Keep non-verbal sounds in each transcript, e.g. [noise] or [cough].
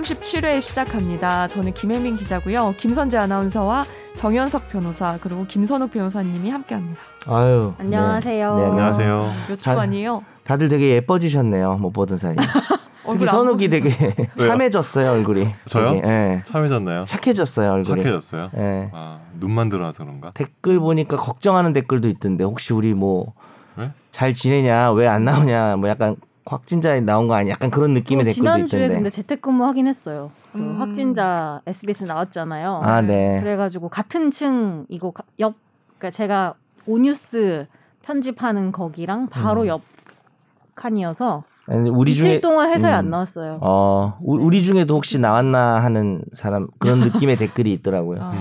37회 시작합니다. 저는 김혜민 기자고요. 김선재 아나운서와 정현석 변호사 그리고 김선욱 변호사님이 함께합니다. 아유. 안녕하세요. 네, 네, 안녕하세요. 몇주 만이에요? 다들 되게 예뻐지셨네요. 못 보던 사이. [laughs] 특히 선욱이 되게 [laughs] 참해졌어요 얼굴이. 저요? 되게, 예. 참해졌나요? 착해졌어요 얼굴이. 착해졌어요. 예. 아 눈만 들어와서 그런가? 댓글 보니까 걱정하는 댓글도 있던데 혹시 우리 뭐잘 네? 지내냐 왜 안 나오냐 뭐 약간 확진자 나온 거 아니야 약간 그런 느낌의 댓글도 지난주에 있던데. 근데 재택근무 하긴 했어요. 그 음. 확진자 SBS 나왔잖아요. 아 네. 그래가지고 같은 층 이거 가- 옆 그러니까 제가 오뉴스 편집하는 거기랑 바로 음. 옆 칸이어서 아니, 우리 이틀 중에 동안 회사에 음. 안 나왔어요. 어 우- 우리 중에도 혹시 나왔나 하는 사람 그런 [laughs] 느낌의 댓글이 있더라고요. 아,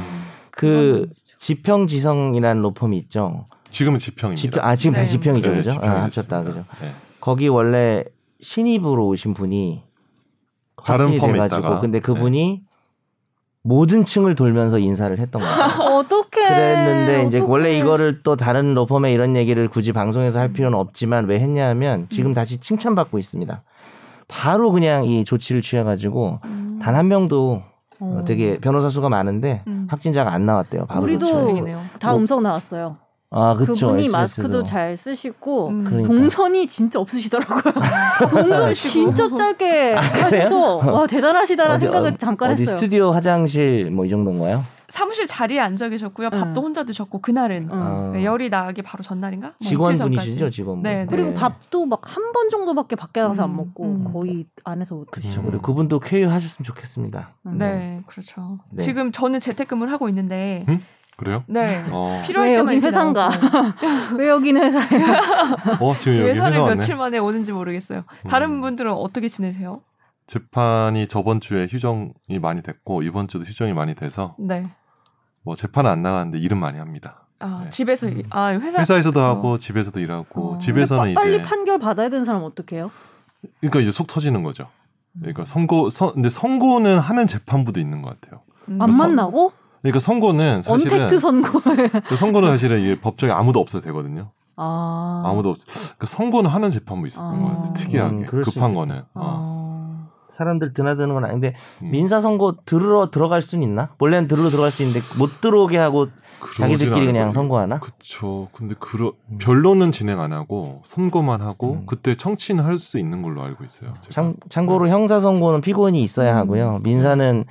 그 그건 지평지성이라는 로펌이 있죠. 지금은 지평입니다. 지평 아 지금 다 네. 지평이죠, 네, 그죠? 아, 합쳤다. 그죠? 네. 거기 원래 신입으로 오신 분이 다른 확진이 펌에 돼가지고 있다가. 네. 근데 그분이 모든 층을 돌면서 인사를 했던 거예요. [laughs] 어떡해. 그랬는데 이제 어떡해. 원래 이거를 또 다른 로펌에 이런 얘기를 굳이 방송에서 할 필요는 없지만 왜 했냐면 지금 다시 칭찬받고 있습니다. 바로 그냥 이 조치를 취해가지고 음. 단한 명도 어. 되게 변호사 수가 많은데 음. 확진자가 안 나왔대요. 바로 우리도. 다 음성 나왔어요. 아 그쵸 그분이 SBS도. 마스크도 잘 쓰시고 음. 그러니까. 동선이 진짜 없으시더라고요. [laughs] 동선 진짜 짧게 하셔서 와 대단하시다라는 어디, 생각을 어, 잠깐 어디 했어요. 스튜디오 화장실 뭐 이 정도인가요? 사무실 자리에 앉아 계셨고요. 응. 밥도 혼자 드셨고 그날은 응. 아, 네, 열이 나기 바로 전날인가? 뭐 직원분이시죠 전까지. 직원분. 네, 네. 그리고 밥도 막 한 번 정도밖에 밖에 나가서 안 음, 먹고 음. 거의 안에서 못 그렇죠. 음. 그리고 그분도 쾌유하셨으면 좋겠습니다. 음. 네, 그렇죠. 네. 지금 저는 재택근무를 하고 있는데 음? 그래요? 네. 어, 필요할 왜 때만 여긴 회사인가? 왜 여기는 회사예요? 어 지금 여기 회사를 회사 왔네. 며칠 만에 오는지 모르겠어요. 다른 음. 분들은 어떻게 지내세요? 재판이 저번 주에 휴정이 많이 됐고 이번 주도 휴정이 많이 돼서 네. 뭐 재판은 안 나가는데 일은 많이 합니다. 아 네. 집에서 일- 아 회사 회사에서도 하고 집에서도 일하고 어. 집에서는 빨리 이제 판결 받아야 되는 사람 은 어떡해요? 그러니까 이제 속 터지는 거죠. 음. 그러니까 선고 선 근데 선고는 하는 재판부도 있는 것 같아요. 음. 안 선- 만나고 그러니까 선고는 사실은 언택트 선고에 그 선고는 사실은 이게 법정에 아무도 없어도 되거든요. 아 아무도 없. 그 선고는 하는 재판부 있었던 아. 것 같아요. 특이하게 음, 급한. 거는. 어. 아. 사람들 드나드는 건 아닌데 음. 민사 선고 들으러 들어갈 수는 있나? 원래는 들으러 들어갈 수 있는데 못 들어오게 하고 자기들끼리 그냥. 선고하나? 그쵸. 근데 그러 음. 변론은 진행 안 하고 선고만 하고 음. 그때 청취는 할 수 있는 걸로 알고 있어요. 제가. 참, 참고로 형사 선고는 피고인이 있어야 음. 하고요. 민사는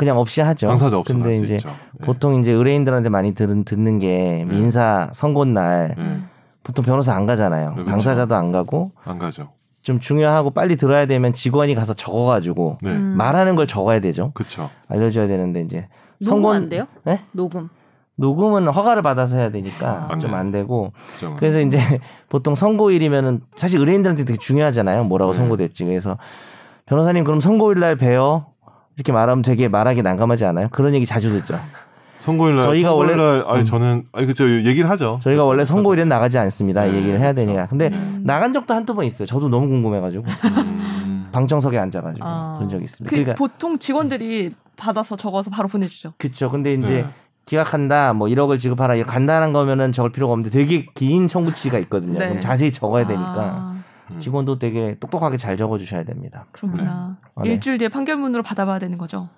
그냥 없이 하죠. 당사자 없으면 근데 이제 있죠. 네. 보통 이제 의뢰인들한테 많이 들은, 듣는 게 네. 민사 선고 날 네. 보통 변호사 안 가잖아요. 그렇죠. 당사자도 안 가고 안 가죠. 좀 중요하고 빨리 들어야 되면 직원이 가서 적어가지고 네. 음. 말하는 걸 적어야 되죠. 그쵸. 알려줘야 되는데 이제 녹음 선고 안 돼요? 네? 녹음. 녹음은 허가를 받아서 해야 되니까 안좀 돼요. 안 되고 그쵸. 그래서 이제 [laughs] 보통 선고일이면은 사실 의뢰인들한테 되게 중요하잖아요. 뭐라고 네. 선고됐지. 그래서 변호사님 그럼 선고일 날 봬요. 이렇게 말하면 되게 말하기 난감하지 않아요? 그런 얘기 자주 듣죠. 선고일 날 저희가 선고일 원래- 날 아니 음. 저는 아니 그죠 얘기를 하죠. 저희가 원래 선고일엔 나가지 않습니다. 이 네, 얘기를 해야 그렇죠. 되니까. 근데 음. 나간 적도 한두 번 있어요. 저도 너무 궁금해가지고 음. [laughs] 방청석에 앉아가지고 아. 그런 적이 있습니다. 그 그러니까 보통 직원들이 받아서 적어서 바로 보내주죠. 그쵸. 근데 이제 네. 기각한다, 뭐 1억을 지급하라, 이거 간단한 거면은 적을 필요가 없는데 되게 긴 청구치가 있거든요. 네. 그럼 자세히 적어야 되니까 아, 음. 직원도 되게 똑똑하게 잘 적어주셔야 됩니다. 그렇구나. 아, 네. 일주일 뒤에 판결문으로 받아봐야 되는 거죠.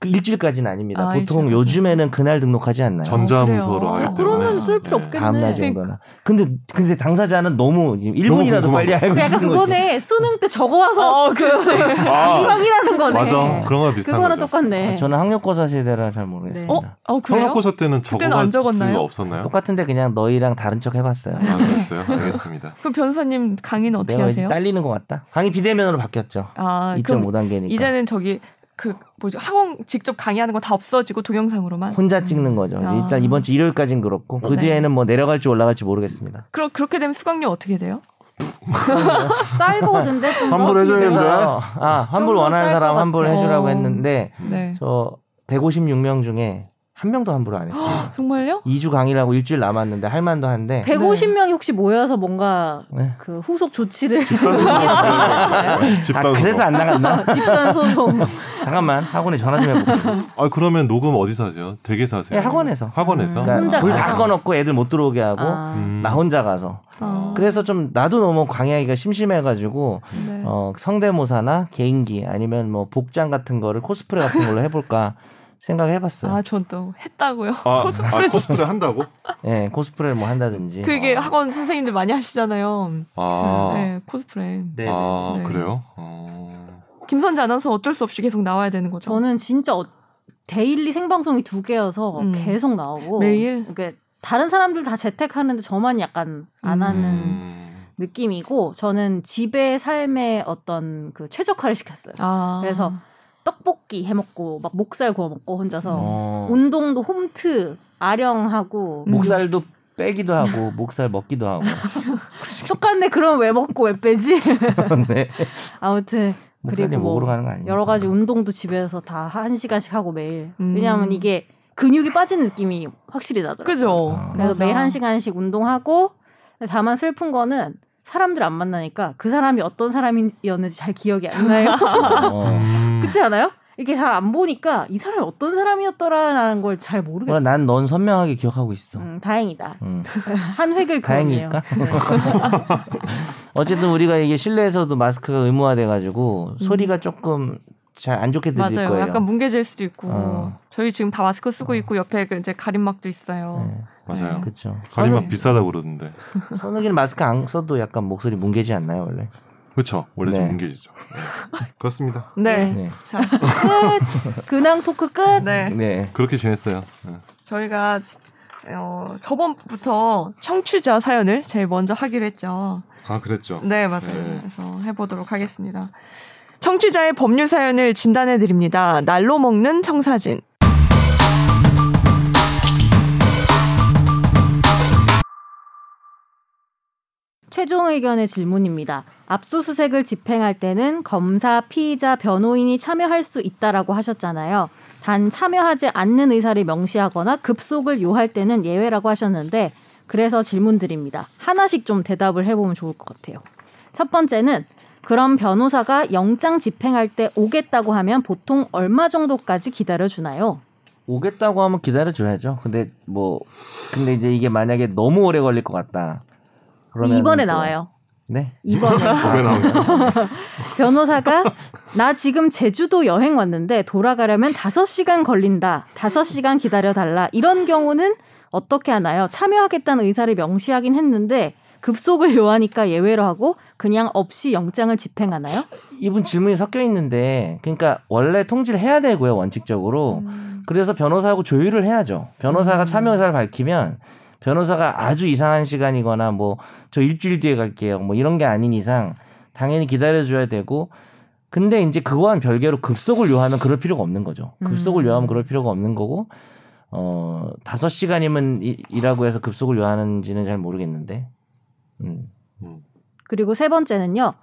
그 일주일까지는 아닙니다. 아, 보통 일주일까지. 요즘에는 그날 등록하지 않나요? 전자문서로 아. 그러면 쓸 필요 네. 없겠네. 다음 날 그러니까 정도나. 근데 근데 당사자는 너무 1분이라도 궁금한 빨리 거. 알고 약간 싶은 거지. 그거네 수능 때 적어와서 어, 그렇지. 아, 확인하는 거네. 맞아. 그런 거랑 비슷한 그거랑 거죠. 똑같네. 아, 저는 학력고사 세대라 잘 모르겠습니다. 어? 어 그래요? 성역고사 때는 적었나요? 수가 없었나요? 똑같은데 그냥 너희랑 다른 척 해봤어요. 아, 그랬어요. 알겠습니다. [laughs] 그럼 변호사님 강의는 어떻게 하세요? 딸리는 것 같다. 강의 비대면으로 바뀌었죠. 아, 그럼 2.5단계니까. 이제는 저기 그 뭐죠 학원 직접 강의하는 거 다 없어지고 동영상으로만. 혼자 찍는 거죠. 아. 일단 이번 주 일요일까지는 그렇고 그 네. 뒤에는 뭐 내려갈지 올라갈지 모르겠습니다. 그럼 그렇게 되면 수강료 어떻게 돼요? [laughs] 쌀거 같은데 좀 더? 환불 해줘야 그래서 되는데. 아 환불 원하는 사람 같아. 환불 해주라고 어. 했는데 음. 네. 저 156명 중에 한 명도 함부로 안 했어요. [gasps] 정말요? 2주 강의라고 일주일 남았는데 할 만도 한데 150명이 혹시 모여서 뭔가 네. 그 후속 조치를 집단 [laughs] 아, 집단 그래서 안 나갔나? [laughs] 집단 소송. 잠깐만 학원에 전화 좀 해볼게. [laughs] 아 그러면 녹음 어디서 하세요? 댁에서 하세요? 네, 학원에서. 학원에서. 음. 그러니까 혼자 불 가서. 다 꺼놓고 애들 못 들어오게 하고 아. 음. 나 혼자 가서. 어. 그래서 좀 나도 너무 강의하기가 심심해가지고 네. 어, 성대모사나 개인기 아니면 뭐 복장 같은 거를 코스프레 같은 걸로 해볼까 생각해봤어요. 아, 전 또 했다고요. 아, [laughs] 코스프레 아, 코스프레 한다고? 예, 코스프레를 뭐 한다든지. 그게 아. 학원 선생님들 많이 하시잖아요. 아, 네, 코스프레. 네. 아 네. 그래요? 어. 김선재 아나운서 어쩔 수 없이 계속 나와야 되는 거죠. 저는 진짜 어- 데일리 생방송이 두 개여서 음. 계속 나오고 매일? 그러니까 다른 사람들 다 재택하는데 저만 약간 안 음. 하는 음. 느낌이고 저는 집의 삶의 어떤 그 최적화를 시켰어요. 아. 그래서 떡볶이 해 먹고 막 목살 구워 먹고 혼자서 어, 운동도 홈트 아령하고 음. 목살도 빼기도 하고 목살 먹기도 하고. [laughs] 똑같네. 그럼 왜 먹고 왜 빼지? [laughs] 네. 아무튼 그리고 뭐 목으로 가는 거 아니에요? 여러 가지 운동도 집에서 다 한 시간씩 하고 매일. 음. 왜냐하면 이게 근육이 빠진 느낌이 확실히 나더라고요. 그죠. 아. 그래서 맞아. 매일 한 시간씩 운동하고 다만 슬픈 거는 사람들 안 만나니까 그 사람이 어떤 사람이었는지 잘 기억이 안 나요. [laughs] 어. 음. 그렇지 않아요? 이게 잘 안 보니까 이 사람이 어떤 사람이었더라라는 걸 잘 모르겠어요. 어, 난넌 선명하게 기억하고 있어. 음, 다행이다. 음. [laughs] 한 획을 그었네요. 다행일까? [laughs] 어쨌든 우리가 이게 실내에서도 마스크가 의무화돼가지고 음. 소리가 조금 잘 안 좋게 들릴 맞아요. 거예요. 약간 뭉개질 수도 있고. 어. 저희 지금 다 마스크 쓰고 어. 있고 옆에 그 이제 가림막도 있어요. 네, 맞아요. 그렇죠. 가림막 비싸다고 그러던데. 손흥이는 마스크 안 써도 약간 목소리 뭉개지 않나요 원래? 그렇죠. 원래 네. 좀 뭉개지죠. 네. [laughs] 그렇습니다. 네. 네. 자, 끝. 근황 토크 끝. 네. 네. 그렇게 지냈어요. 네. 저희가 어, 저번부터 청취자 사연을 제일 먼저 하기로 했죠. 아 그랬죠. 네, 맞아요. 네. 그래서 해보도록 하겠습니다. 청취자의 법률 사연을 진단해 드립니다. 날로 먹는 청사진. 최종 의견의 질문입니다. 압수수색을 집행할 때는 검사, 피의자, 변호인이 참여할 수 있다라고 하셨잖아요. 단 참여하지 않는 의사를 명시하거나 급속을 요할 때는 예외라고 하셨는데 그래서 질문 드립니다. 하나씩 좀 대답을 해보면 좋을 것 같아요. 첫 번째는 그럼 변호사가 영장 집행할 때 오겠다고 하면 보통 얼마 정도까지 기다려 주나요? 오겠다고 하면 기다려 줘야죠. 근데 뭐 근데 이제 이게 만약에 너무 오래 걸릴 것 같다. 이번에 또- 나와요. 네. 이번에 [laughs] 그게 나오고 [laughs] 변호사가 나 지금 제주도 여행 왔는데 돌아가려면 5시간 걸린다. 5시간 기다려 달라. 이런 경우는 어떻게 하나요? 참여하겠다는 의사를 명시하긴 했는데 급속을 요하니까 예외로 하고 그냥 없이 영장을 집행하나요? 이분 질문이 섞여 있는데 그러니까 원래 통지를 해야 되고요 원칙적으로 그래서 변호사하고 조율을 해야죠 변호사가 음. 참여 의사를 밝히면 변호사가 아주 이상한 시간이거나 뭐 저 일주일 뒤에 갈게요 뭐 이런 게 아닌 이상 당연히 기다려줘야 되고 근데 이제 그거와는 별개로 급속을 요하면 그럴 필요가 없는 거죠 급속을 음. 요하면 그럴 필요가 없는 거고 어 다섯 시간이면 이- 일하고 해서 급속을 요하는지는 잘 모르겠는데 음. 음. 그리고 세 번째는요.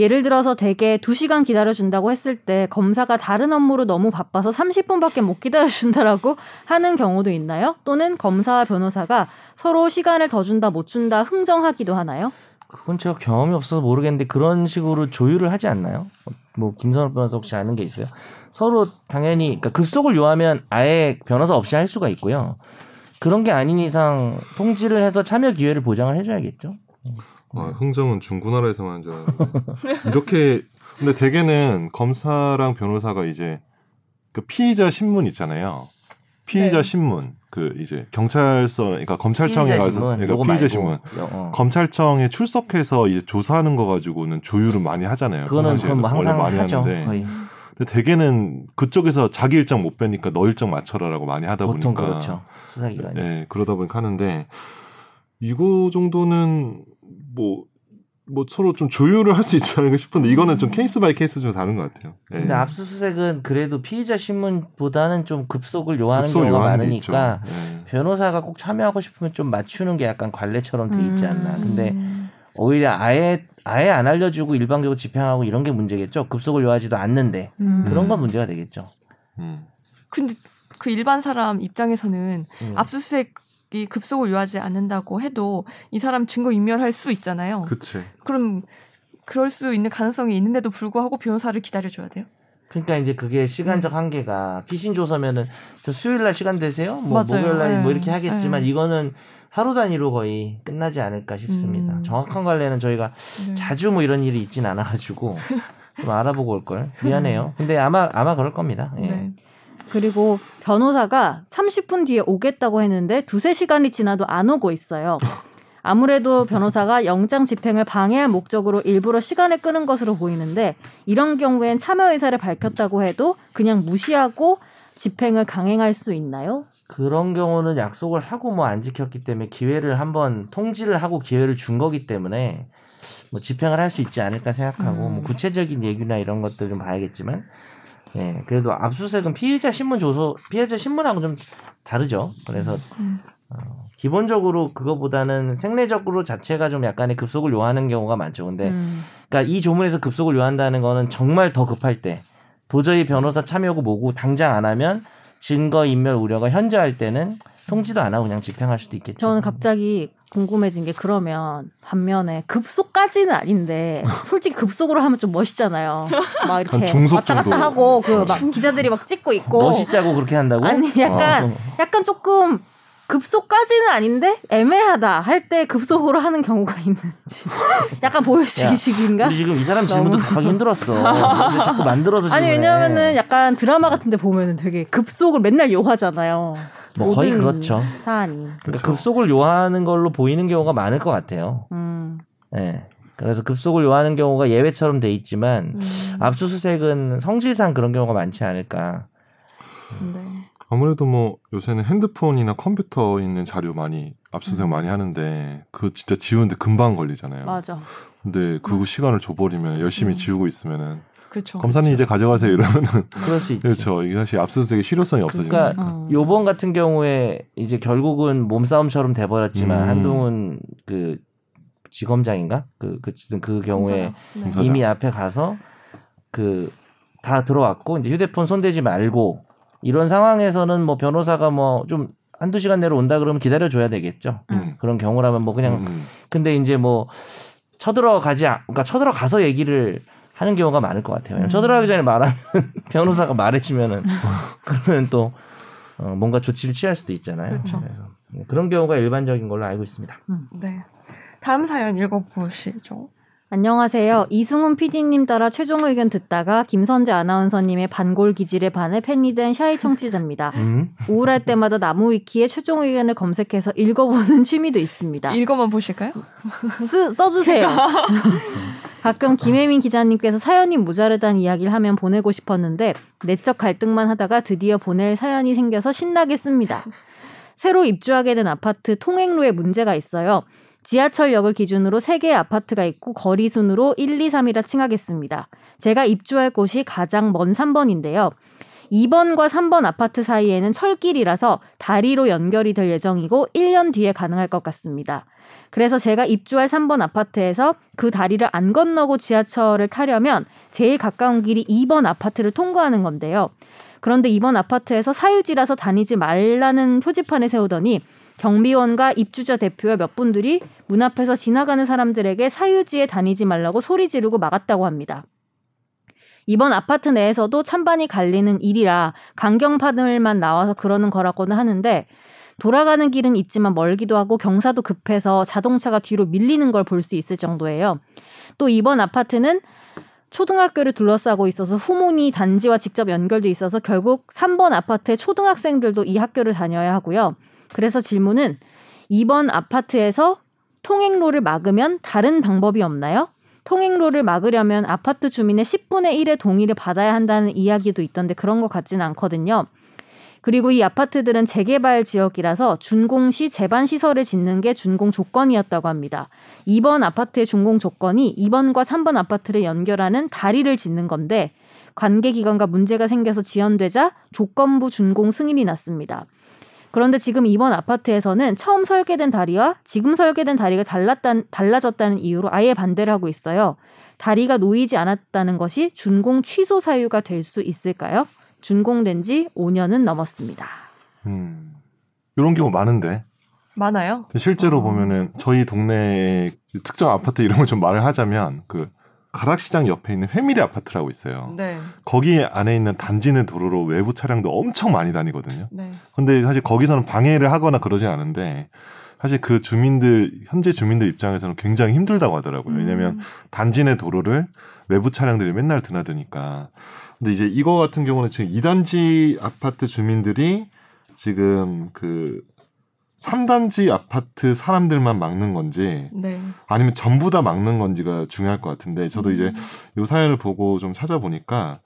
예를 들어서 대개 2시간 기다려준다고 했을 때 검사가 다른 업무로 너무 바빠서 30분밖에 못 기다려준다라고 하는 경우도 있나요? 또는 검사와 변호사가 서로 시간을 더 준다 못 준다 흥정하기도 하나요? 그건 제가 경험이 없어서 모르겠는데 그런 식으로 조율을 하지 않나요? 뭐 김선호 변호사 혹시 아는 게 있어요? 서로 당연히 그러니까 급속을 요하면 아예 변호사 없이 할 수가 있고요. 그런 게 아닌 이상 통지를 해서 참여 기회를 보장을 해줘야겠죠. 아, 흥정은 중구나라에서만 하는 줄 알았는데 이렇게 근데 대개는 검사랑 변호사가 이제 그 피의자 신문 있잖아요. 피의자 네. 신문 그 이제 경찰서 그러니까 검찰청에 가서 그러니까 요거 피의자. 신문 어. 검찰청에 출석해서 이제 조사하는 거 가지고는 조율을 많이 하잖아요. 그거는. 그건 뭐 항상 많이 하죠. 하는데 거의 근데 대개는 그쪽에서 자기 일정 못 빼니까 너 일정 맞춰라라고 많이 하다 보통 보니까 그렇죠. 수사기관이. 예, 그러다 보니까 하는데 이거 정도는 뭐, 뭐 서로 좀 조율을 할 수 있지 않을까 싶은데 이거는 좀 case by case 좀 다른 것 같아요. 예. 근데 압수수색은 그래도 피의자 신문보다는 좀 급속을 요하는 급속을 경우가 요하는 게 많으니까. 예. 변호사가 꼭 참여하고 싶으면 좀 맞추는 게 약간 관례처럼 돼 있지 않나. 음. 근데 오히려 아예 아예 안 알려주고 일방적으로 집행하고 이런 게 문제겠죠. 급속을 요하지도 않는데 음. 그런 건 문제가 되겠죠. 음. 근데 그 일반 사람 입장에서는 음. 압수수색 이 급속을 요하지 않는다고 해도 이 사람 증거 인멸할 수 있잖아요. 그치. 그럼 그럴 수 있는 가능성이 있는데도 불구하고 변호사를 기다려줘야 돼요. 그러니까 이제 그게 음. 시간적 한계가 피신 조서면은 저 수요일 날 시간 되세요? 뭐 맞아요. 목요일 날뭐 네. 이렇게 하겠지만 네. 이거는 하루 단위로 거의 끝나지 않을까 싶습니다. 음. 정확한 관례는 저희가 네. 자주 뭐 이런 일이 있진 않아가지고 [laughs] 좀 알아보고 올 걸. 미안해요. 근데 아마 아마 그럴 겁니다. 예. 네. 그리고 변호사가 30분 뒤에 오겠다고 했는데 두세 시간이 지나도 안 오고 있어요. 아무래도 변호사가 영장 집행을 방해할 목적으로 일부러 시간을 끄는 것으로 보이는데 이런 경우엔 참여 의사를 밝혔다고 해도 그냥 무시하고 집행을 강행할 수 있나요? 그런 경우는 약속을 하고 뭐 안 지켰기 때문에 기회를 한번 통지를 하고 기회를 준 거기 때문에 뭐 집행을 할 수 있지 않을까 생각하고 음. 뭐 구체적인 얘기나 이런 것들 좀 봐야겠지만 예 그래도 압수수색은 피해자 신문 조서 피해자 신문하고 좀 다르죠. 그래서 음. 어, 기본적으로 그거보다는 생리적으로 자체가 좀 약간의 급속을 요하는 경우가 많죠. 근데 음. 그러니까 이 조문에서 급속을 요한다는 거는 정말 더 급할 때 도저히 변호사 참여고 뭐고 당장 안 하면 증거 인멸 우려가 현저할 때는 통지도 안 하고 그냥 집행할 수도 있겠죠. 저는 갑자기 궁금해진 게 그러면 반면에 급속까지는 아닌데 [laughs] 솔직히 급속으로 하면 좀 멋있잖아요. 막한 이렇게 중속 왔다 갔다 정도. 하고 그 막 기자들이 막 찍고 있고 멋있자고 그렇게 한다고? 아니, 약간 어, 약간 조금 급속까지는 아닌데 애매하다 할 때 급속으로 하는 경우가 있는지 [laughs] 약간 보여주기식인가? 우리 지금 이 사람 질문도 너무- 답하기 힘들었어. 근데 자꾸 만들어서 아니 질문해. 왜냐면은 약간 드라마 같은데 보면은 되게 급속을 맨날 요하잖아요. 뭐 거의 그렇죠. 사안이. 그러니까 그렇죠. 급속을 요하는 걸로 보이는 경우가 많을 것 같아요. 음. 예. 그래서 급속을 요하는 경우가 예외처럼 돼 있지만 음. 압수수색은 성질상 그런 경우가 많지 않을까. 네. 아무래도 뭐 요새는 핸드폰이나 컴퓨터에 있는 자료 많이 압수수색 음. 많이 하는데 그거 진짜 지우는데 금방 걸리잖아요. 맞아. 근데 그 시간을 줘버리면 열심히 음. 지우고 있으면은 그렇죠. 검사님 이제 가져가세요 이러면은 [laughs] 그럴 수 있지. 그렇죠. 이게 사실 압수수색의 실효성이 그러니까 어. 요번 같은 경우에 이제 결국은 몸싸움처럼 돼버렸지만 음. 한동훈 그 지검장인가 그 그, 그 경우에 네. 검사장. 이미 앞에 가서 그 다 들어왔고 이제 휴대폰 손대지 말고 이런 상황에서는 뭐 변호사가 뭐 좀 한두 시간 내로 온다 그러면 기다려 줘야 되겠죠. 음. 그런 경우라면 뭐 그냥 음. 근데 이제 뭐 쳐들어가지 않- 그러니까 쳐들어가서 얘기를 하는 경우가 많을 것 같아요. 음. 쳐들어가기 전에 말하면 [laughs] 변호사가 말해주면은 그러면 또 어, 뭔가 조치를 취할 수도 있잖아요. 그렇죠. 그래서 네, 그런 경우가 일반적인 걸로 알고 있습니다. 네. 다음 사연 읽어보시죠. 안녕하세요. 이승훈 PD님 따라 최종 의견 듣다가 김선재 아나운서님의 반골 기질에 반해 팬이 된 샤이 청취자입니다. [laughs] 음. 우울할 때마다 나무 위키에 최종 의견을 검색해서 읽어보는 취미도 있습니다. 읽어만 보실까요? 쓰, 써주세요. [laughs] 가끔 김혜민 기자님께서 사연이 모자르다는 이야기를 하면 보내고 싶었는데 내적 갈등만 하다가 드디어 보낼 사연이 생겨서 신나게 씁니다. 새로 입주하게 된 아파트 통행로에 문제가 있어요. 지하철역을 기준으로 3개의 아파트가 있고 거리 순으로 1, 2, 3이라 칭하겠습니다. 제가 입주할 곳이 가장 먼 3번인데요. 2번과 3번 아파트 사이에는 철길이라서 다리로 연결이 될 예정이고 1년 뒤에 가능할 것 같습니다. 그래서 제가 입주할 3번 아파트에서 그 다리를 안 건너고 지하철을 타려면 제일 가까운 길이 2번 아파트를 통과하는 건데요. 그런데 이번 아파트에서 사유지라서 다니지 말라는 표지판을 세우더니 경비원과 입주자 대표와 몇 분들이 문 앞에서 지나가는 사람들에게 사유지에 다니지 말라고 소리 지르고 막았다고 합니다. 이번 아파트 내에서도 찬반이 갈리는 일이라 강경판을만 나와서 그러는 거라고는 하는데 돌아가는 길은 있지만 멀기도 하고 경사도 급해서 자동차가 뒤로 밀리는 걸 볼 수 있을 정도예요. 또 이번 아파트는 초등학교를 둘러싸고 있어서 후문이 단지와 직접 연결돼 있어서 결국 3번 아파트의 초등학생들도 이 학교를 다녀야 하고요. 그래서 질문은 이번 아파트에서 통행로를 막으면 다른 방법이 없나요? 통행로를 막으려면 아파트 주민의 10분의 1의 동의를 받아야 한다는 이야기도 있던데 그런 것 같지는 않거든요. 그리고 이 아파트들은 재개발 지역이라서 준공시 제반 시설을 짓는 게 준공 조건이었다고 합니다. 2번 아파트의 준공 조건이 2번과 3번 아파트를 연결하는 다리를 짓는 건데 관계 기관과 문제가 생겨서 지연되자 조건부 준공 승인이 났습니다. 그런데 지금 이번 아파트에서는 처음 설계된 다리와 지금 설계된 다리가 달랐단, 달라졌다는 이유로 아예 반대를 하고 있어요. 다리가 놓이지 않았다는 것이 준공 취소 사유가 될 수 있을까요? 준공된 지 5년은 넘었습니다. 음. 이런 경우 많은데 많아요. 실제로 어. 보면은 저희 동네 특정 아파트 이런 걸좀 말을 하자면 그 가락시장 옆에 있는 회밀리 아파트라고 있어요. 네. 거기 안에 있는 단지 내 도로로 외부 차량도 엄청 많이 다니거든요. 네. 근데 사실 거기서는 방해를 하거나 그러지 않은데 사실 그 주민들 현재 주민들 입장에서는 굉장히 힘들다고 하더라고요. 왜냐하면 음. 단지 내 도로를 외부 차량들이 맨날 드나드니까. 근데 이제 이거 같은 경우는 지금 2단지 아파트 주민들이 지금 그 3단지 아파트 사람들만 막는 건지 네. 아니면 전부 다 막는 건지가 중요할 것 같은데 저도 이제 음. 이 사연을 보고 좀 찾아보니까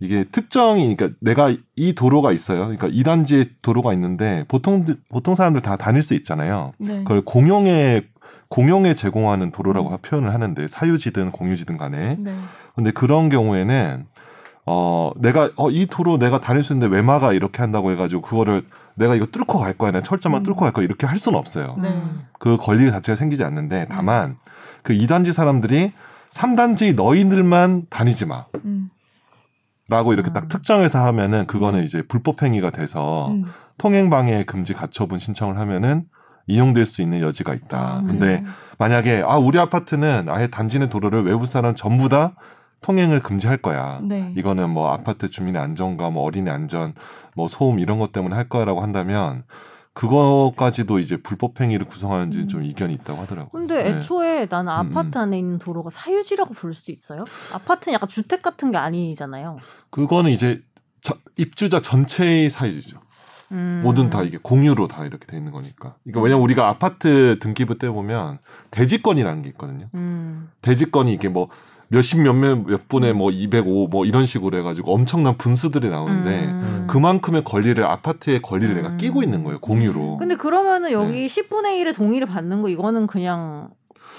이게 특정이 그러니까 내가 이 도로가 있어요. 그러니까 2단지에 도로가 있는데 보통 보통 사람들 다 다닐 수 있잖아요. 네. 그걸 공용에 공용에 제공하는 도로라고 음. 표현을 하는데 사유지든 공유지든 간에 네. 근데 그런 경우에는 어 내가 어 이 도로 내가 다닐 수 있는데 왜 막아 이렇게 한다고 해가지고 그거를 내가 이거 뚫고 갈 거야, 내 철자만 음. 뚫고 갈 거야 이렇게 할 수는 없어요. 네. 음. 그 권리 자체가 생기지 않는데 다만 그 2단지 사람들이 3단지 너희들만 다니지 마. 음. 라고 이렇게 음. 딱 특정해서 하면은 그거는 이제 불법 행위가 돼서 음. 통행방해 금지 가처분 신청을 하면은 이용될 수 있는 여지가 있다. 아, 근데 만약에 아 우리 아파트는 아예 단지 내 도로를 외부 사람 전부 다 통행을 금지할 거야. 네. 이거는 뭐 아파트 주민의 안전과 뭐 어린이 안전, 뭐 소음 이런 것 때문에 할 거라고 한다면 그거까지도 이제 불법 행위를 구성하는지 음. 좀 이견이 있다고 하더라고요. 근데 네. 애초에 나는 음, 아파트 안에 있는 도로가 사유지라고 볼수 있어요? 아파트는 약간 주택 같은 게 아니잖아요. 그거는 이제 저- 입주자 전체의 사유지죠. 음. 뭐든 다 이게 공유로 다 이렇게 돼 있는 거니까. 그러니까 왜냐면 우리가 아파트 등기부 때 보면 대지권이라는 게 있거든요. 음. 대지권이 이게 뭐 몇십 몇몇 몇 분의 뭐205 뭐 이런 식으로 해가지고 엄청난 분수들이 나오는데 음. 그만큼의 권리를 아파트의 권리를 내가 음. 끼고 있는 거예요 공유로. 근데 그러면은 네. 여기 10분의 1의 동의를 받는 거 이거는 그냥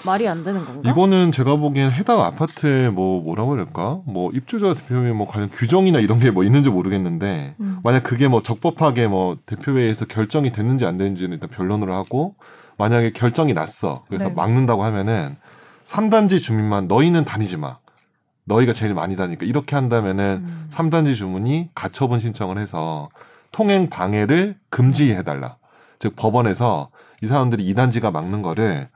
말이 안 되는 건가? 이거는 제가 보기엔 해당 아파트에 뭐 뭐라고 될까? 뭐 입주자 대표회 뭐 관련 규정이나 이런 게 뭐 있는지 모르겠는데 음. 만약 그게 뭐 적법하게 뭐 대표회에서 결정이 됐는지 안 됐는지는 일단 변론을 하고 만약에 결정이 났어. 그래서 네. 막는다고 하면은 3단지 주민만 너희는 다니지 마. 너희가 제일 많이 다니니까 이렇게 한다면은 음. 3단지 주민이 가처분 신청을 해서 통행 방해를 금지해 달라. 즉 법원에서 이 사람들이 2단지가 막는 거를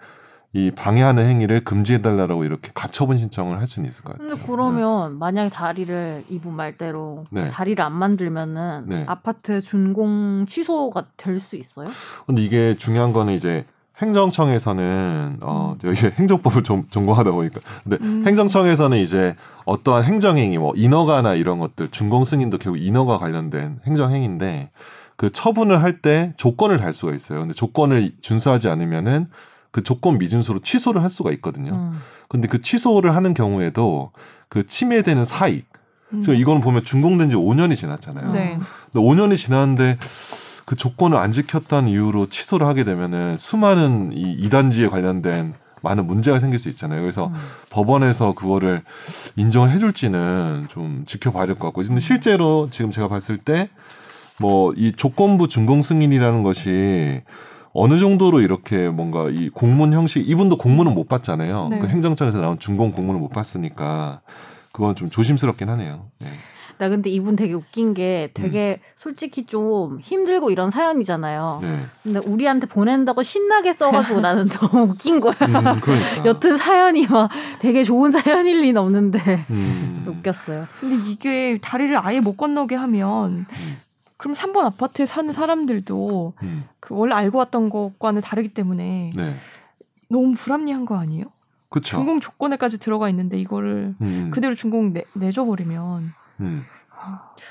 이 방해하는 행위를 금지해 달라고 이렇게 가처분 신청을 할 수는 있을 것 같아요. 근데 그러면 만약에 다리를 이분 말대로 네. 다리를 안 만들면은 네. 아파트 준공 취소가 될 수 있어요? 근데 이게 중요한 거는 이제 행정청에서는 어 음. 제가 이제 행정법을 좀 전공하다 보니까 근데 음. 행정청에서는 이제 어떠한 행정행위 뭐 인허가나 이런 것들 준공 승인도 결국 인허가 관련된 행정행위인데 그 처분을 할 때 조건을 달 수가 있어요. 근데 조건을 준수하지 않으면은 그 조건 미준수로 취소를 할 수가 있거든요. 음. 근데 그 취소를 하는 경우에도 그 침해되는 사익. 음. 지금 이거는 보면 준공된 지 5년이 지났잖아요. 네. 근데 5년이 지났는데 그 조건을 안 지켰다는 이유로 취소를 하게 되면은 수많은 이 이단지에 관련된 많은 문제가 생길 수 있잖아요. 그래서 음. 법원에서 그거를 인정을 해줄지는 좀 지켜봐야 될 것 같고. 근데 실제로 지금 제가 봤을 때 뭐 이 조건부 준공 승인이라는 것이 어느 정도로 이렇게 뭔가 이 공문 형식 이분도 공문은 못 받잖아요. 네. 그 행정청에서 나온 준공 공문을 못 받으니까 그건 좀 조심스럽긴 하네요. 네. 나 근데 이분 되게 웃긴 게 되게 솔직히 좀 힘들고 이런 사연이잖아요. 네. 근데 우리한테 보낸다고 신나게 써가지고 나는 너무 [laughs] 웃긴 거야. 음, 그러니까. 여튼 사연이 막 되게 좋은 사연일 리는 없는데 음. [laughs] 웃겼어요. 근데 이게 다리를 아예 못 건너게 하면 그럼 3번 아파트에 사는 사람들도 음. 그 원래 알고 왔던 것과는 다르기 때문에 네. 너무 불합리한 거 아니에요? 그쵸. 준공 조건에까지 들어가 있는데 이거를 음. 그대로 준공 내, 내줘버리면 음.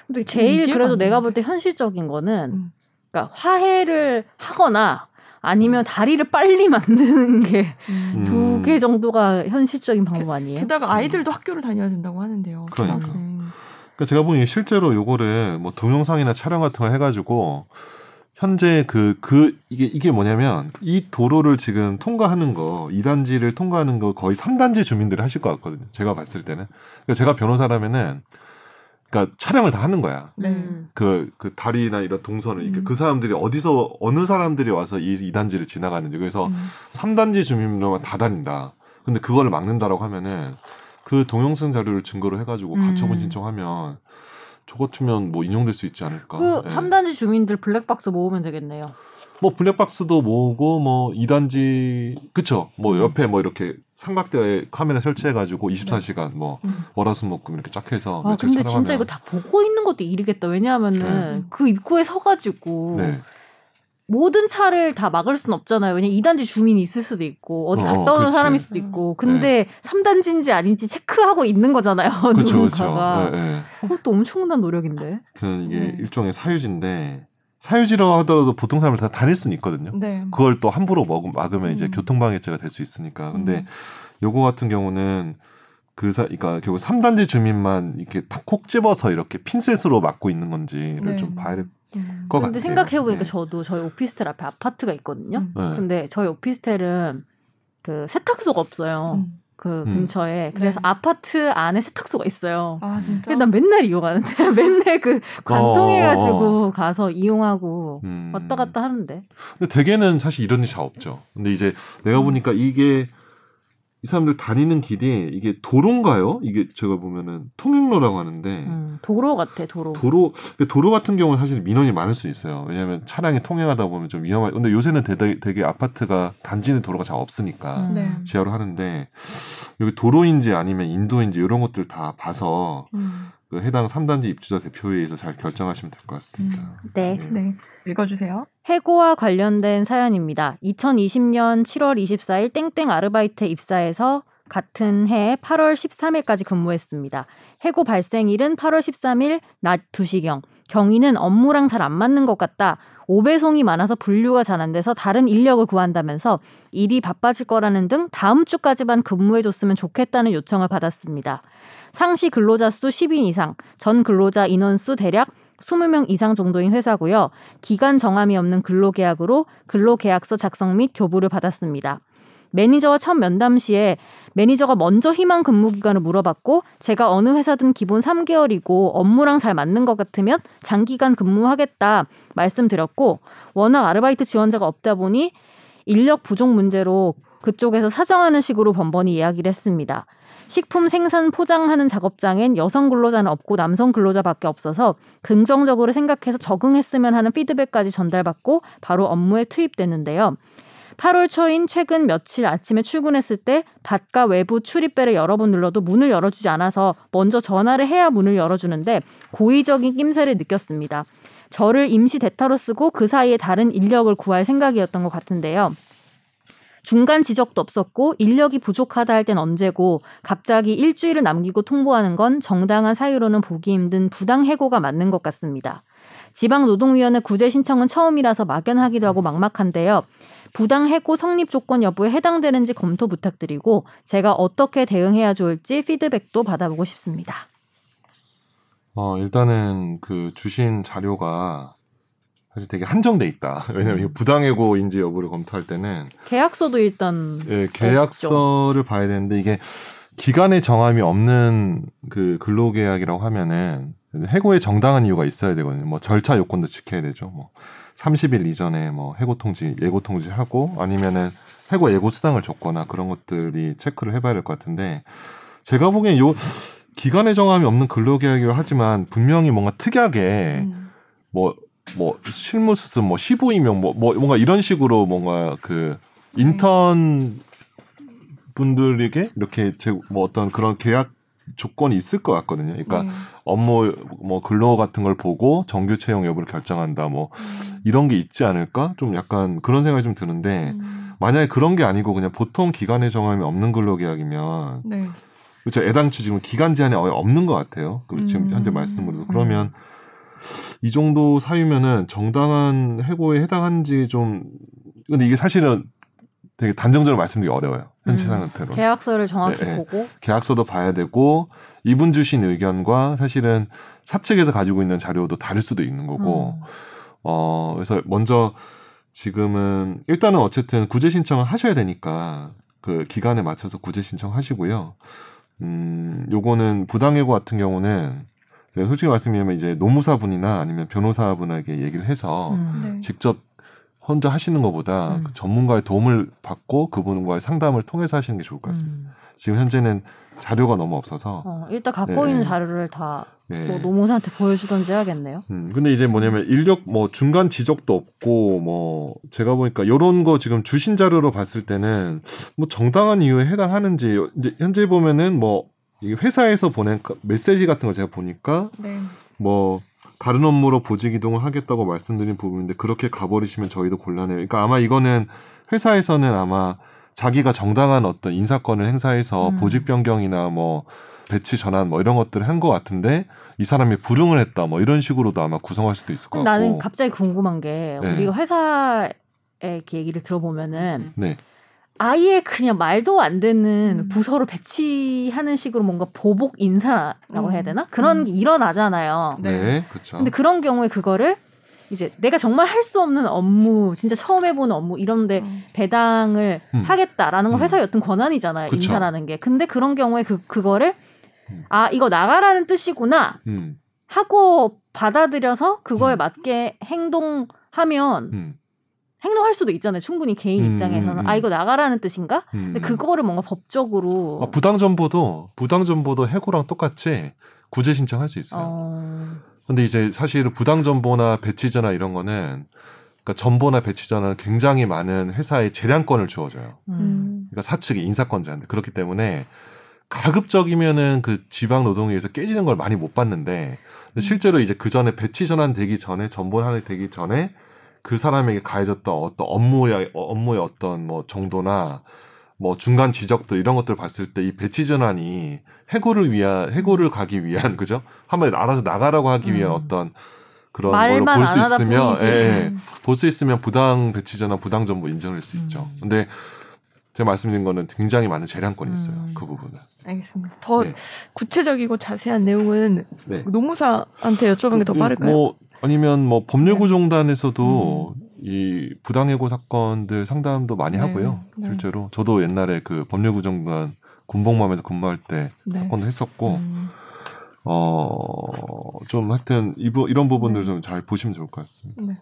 근데 제일 이해가 그래도 안 내가. 볼 때 현실적인 거는 음. 그러니까 화해를 하거나 아니면 다리를 빨리 [laughs] 만드는 게두 음. 개 정도가 현실적인 방법 아니에요? 게다가 아이들도 학교를 다녀야 된다고 하는데요. 그러니까. 초등학생. 그러니까 제가 보기엔 실제로 요거를 뭐 동영상이나 촬영 같은 걸 해가지고 현재 그, 그, 이게, 이게 뭐냐면 이 도로를 지금 통과하는 거, 2단지를 통과하는 거 거의 3단지 주민들이 하실 것 같거든요. 제가 봤을 때는. 그러니까 제가 변호사라면은 그러니까 촬영을 다 하는 거야. 네. 음. 그, 그 다리나 이런 동선을. 음. 그 사람들이 어디서, 어느 사람들이 와서 이 2단지를 지나가는지. 그래서 음. 3단지 주민들만 다 다닌다. 근데 그거를 막는다라고 하면은 그 동영상 자료를 증거로 해가지고 음. 가처분 신청하면 저 같으면 뭐 인용될 수 있지 않을까. 그 예. 3단지 주민들 블랙박스 모으면 되겠네요. 뭐 블랙박스도 모으고 뭐 2단지 그쵸 음. 뭐 옆에 뭐 이렇게 삼각대에 카메라 설치해가지고 24시간 뭐 음. 월화수목금 이렇게 쫙 해서 아 근데 촬영하면- 진짜 이거 다 보고 있는 것도 일이겠다. 왜냐하면은 네. 그 입구에 서가지고 네. 모든 차를 다 막을 순 없잖아요. 왜냐 2단지 주민이 있을 수도 있고 어디 어, 갔다 오는 그치. 사람일 수도 있고. 근데 3단지인지 아닌지 체크하고 있는 거잖아요. [laughs] 그렇죠 그렇죠. 누군가가. 예, 예. 그것도 엄청난 노력인데. 아무튼 이게 네. 일종의 사유지인데 사유지라고 하더라도 보통 사람들 다 다닐 수는 있거든요. 네. 그걸 또 함부로 먹, 막으면 이제 음. 교통방해죄가 될 수 있으니까. 근데 음. 요거 같은 경우는 그 사, 그러니까 결국 3단지 주민만 이렇게 탁콕 집어서 이렇게 핀셋으로 막고 있는 건지를 네. 좀 봐야 될 음. 것 근데 같아요. 생각해보니까 네. 저도 저희 오피스텔 앞에 아파트가 있거든요. 음. 네. 근데 저희 오피스텔은 그 세탁소가 없어요. 음. 그 음. 근처에. 그래서 네. 아파트 안에 세탁소가 있어요. 아 진짜. 근데 난 맨날 이용하는데 [laughs] 맨날 그 관통해가지고 가서 이용하고 음. 왔다 갔다 하는데. 근데 대개는 사실 이런 일이 잘 없죠. 근데 이제 내가 보니까 이게 이 사람들 다니는 길이 이게 도로인가요? 이게 제가 보면은 통행로라고 하는데 음, 도로 같아 도로. 도로 도로 같은 경우는 사실 민원이 많을 수 있어요. 왜냐하면 차량이 통행하다 보면 좀 위험할. 근데 요새는 되게, 되게 아파트가 단지 내 도로가 잘 없으니까 음. 네. 지하로 하는데 여기 도로인지 아니면 인도인지 이런 것들 다 봐서 음. 그 해당 3단지 입주자 대표회의에서 잘 결정하시면 될 것 같습니다. 네. 예. 네. 읽어주세요. 해고와 관련된 사연입니다. 2020년 7월 24일 땡땡 아르바이트 입사해서 같은 해 8월 13일까지 근무했습니다. 해고 발생일은 8월 13일 낮 2시경. 경위는 업무랑 잘 안 맞는 것 같다. 오배송이 많아서 분류가 잘 안 돼서 다른 인력을 구한다면서 일이 바빠질 거라는 등 다음 주까지만 근무해줬으면 좋겠다는 요청을 받았습니다. 상시 근로자 수 10인 이상, 전 근로자 인원수 대략 20명 이상 정도인 회사고요. 기간 정함이 없는 근로계약으로 근로계약서 작성 및 교부를 받았습니다. 매니저와 첫 면담 시에 매니저가 먼저 희망 근무 기간을 물어봤고 제가 어느 회사든 기본 3개월이고 업무랑 잘 맞는 것 같으면 장기간 근무하겠다 말씀드렸고 워낙 아르바이트 지원자가 없다 보니 인력 부족 문제로 그쪽에서 사정하는 식으로 번번이 이야기를 했습니다. 식품 생산 포장하는 작업장엔 여성 근로자는 없고 남성 근로자밖에 없어서 긍정적으로 생각해서 적응했으면 하는 피드백까지 전달받고 바로 업무에 투입됐는데요. 8월 초인 최근 며칠 아침에 출근했을 때 닫과 외부 출입배를 여러 번 눌러도 문을 열어주지 않아서 먼저 전화를 해야 문을 열어주는데 고의적인 낌새를 느꼈습니다. 저를 임시 대타로 쓰고 그 사이에 다른 인력을 구할 생각이었던 것 같은데요. 중간 지적도 없었고 인력이 부족하다 할 땐 언제고 갑자기 일주일을 남기고 통보하는 건 정당한 사유로는 보기 힘든 부당 해고가 맞는 것 같습니다. 지방노동위원회 구제 신청은 처음이라서 막연하기도 하고 막막한데요. 부당 해고 성립 조건 여부에 해당되는지 검토 부탁드리고 제가 어떻게 대응해야 좋을지 피드백도 받아보고 싶습니다. 어, 일단은 그 주신 자료가 사실 되게 한정돼 있다. [laughs] 왜냐면 이게 부당해고인지 여부를 검토할 때는 계약서도 일단 예, 계약서를 봐야 되는데 이게 기간의 정함이 없는 그 근로계약이라고 하면은 해고에 정당한 이유가 있어야 되거든요. 뭐 절차 요건도 지켜야 되죠. 뭐 30일 이전에 뭐 해고 통지, 예고 통지하고 아니면은 해고 예고 수당을 줬거나 그런 것들이 체크를 해봐야 될 것 같은데 제가 보기엔 요 기간의 정함이 없는 근로계약이라 하지만 분명히 뭔가 특이하게 음. 뭐, 뭐, 실무 수습, 뭐, 15임용, 뭐, 뭐, 뭔가 이런 식으로 뭔가 그, 인턴 분들에게 이렇게 제, 뭐 어떤 그런 계약 조건이 있을 것 같거든요. 그러니까 네. 업무, 뭐, 근로 같은 걸 보고 정규 채용 여부를 결정한다, 뭐, 음. 이런 게 있지 않을까? 좀 약간 그런 생각이 좀 드는데, 음. 만약에 그런 게 아니고 그냥 보통 기간의 정함이 없는 근로계약이면, 네. 그렇죠. 애당초 지금 기간 제한이 아예 없는 것 같아요. 그 지금 음. 현재 말씀으로도. 그러면 이 정도 사유면은 정당한 해고에 해당한지 좀 근데 이게 사실은 되게 단정적으로 말씀드리기 어려워요. 현재 음. 상태로. 계약서를 정확히 네, 네. 보고 계약서도 봐야 되고 이분 주신 의견과 사실은 사측에서 가지고 있는 자료도 다를 수도 있는 거고 음. 어 그래서 먼저 지금은 일단은 어쨌든 구제 신청을 하셔야 되니까 그 기간에 맞춰서 구제 신청하시고요. 음 요거는 부당해고 같은 경우는 제가 솔직히 말씀드리면 이제 노무사분이나 아니면 변호사분에게 얘기를 해서 음. 네. 직접 혼자 하시는 것보다 음. 그 전문가의 도움을 받고 그분과의 상담을 통해서 하시는 게 좋을 것 같습니다. 음. 지금 현재는 자료가 너무 없어서. 어, 일단 갖고 네. 있는 자료를 다 예. 뭐 노무사한테 보여주던지 해야겠네요. 음, 근데 이제 뭐냐면 인력 뭐 중간 지적도 없고 뭐 제가 보니까 요런 거 지금 주신 자료로 봤을 때는 뭐 정당한 이유에 해당하는지 이제 현재 보면은 뭐이 회사에서 보낸 그 메시지 같은 걸 제가 보니까 네. 뭐 다른 업무로 보직 이동을 하겠다고 말씀드린 부분인데 그렇게 가버리시면 저희도 곤란해요. 그러니까 아마 이거는 회사에서는 아마 자기가 정당한 어떤 인사권을 행사해서 음. 보직 변경이나 뭐 배치 전환 뭐 이런 것들을 한 것 같은데 이 사람이 불응을 했다 뭐 이런 식으로도 아마 구성할 수도 있을 것 같고. 나는 갑자기 궁금한 게 네. 우리가 회사의 얘기를 들어보면은 네. 아예 그냥 말도 안 되는 음. 부서로 배치하는 식으로 뭔가 보복 인사라고 음. 해야 되나? 그런 음. 게 일어나잖아요. 네. 네. 그렇죠. 근데 그런 경우에 그거를 이제 내가 정말 할 수 없는 업무, 진짜 처음 해보는 업무 이런데 어. 배당을 음. 하겠다라는 건 음. 회사의 어떤 권한이잖아요. 그쵸. 인사라는 게. 근데 그런 경우에 그 그거를 음. 아 이거 나가라는 뜻이구나 음. 하고 받아들여서 그거에 맞게 행동하면 음. 행동할 수도 있잖아요. 충분히 개인 음, 입장에서는 음, 아 음. 이거 나가라는 뜻인가? 음. 근데 그거를 뭔가 법적으로 아, 부당 정보도 부당 정보도 해고랑 똑같이 구제 신청할 수 있어요. 어... 근데 이제 사실은 부당 전보나 배치 전환 이런 거는 그러니까 전보나 배치 전환은 굉장히 많은 회사의 재량권을 주어줘요. 음. 음. 그러니까 사측이 인사권자인데 그렇기 때문에 가급적이면은 그 지방 노동위에서 깨지는 걸 많이 못 봤는데 실제로 이제 그 전에 배치 전환 되기 전에 전보 전환이 되기 전에 그 사람에게 가해졌던 어떤 업무의 업무의 어떤 뭐 정도나 뭐 중간 지적도 이런 것들을 봤을 때 이 배치 전환이 해고를 위한 해고를 가기 위한 [laughs] 그죠? 한번 알아서 나가라고 하기 위한 음. 어떤 그런 걸로 말만 볼수 있으면 뿐이지. 예, 볼 수 있으면 부당 배치 전환 부당 정보 인정할 수 있죠. 음. 근데 제가 말씀드린 거는 굉장히 많은 재량권이 있어요. 음. 그 부분은. 알겠습니다. 더 네. 구체적이고 자세한 내용은 네. 노무사한테 여쭤보는 게 더 빠를까요? 뭐 아니면 뭐 네. 법률구종단에서도 이 부당해고 사건들 상담도 많이 네, 하고요. 네. 실제로 저도 옛날에 그 법률구종단 군복무하면서 근무할 때 네. 사건도 했었고 음. 어좀 하여튼 이 부, 이런 부분들 네. 좀잘 보시면 좋을 것 같습니다. 네.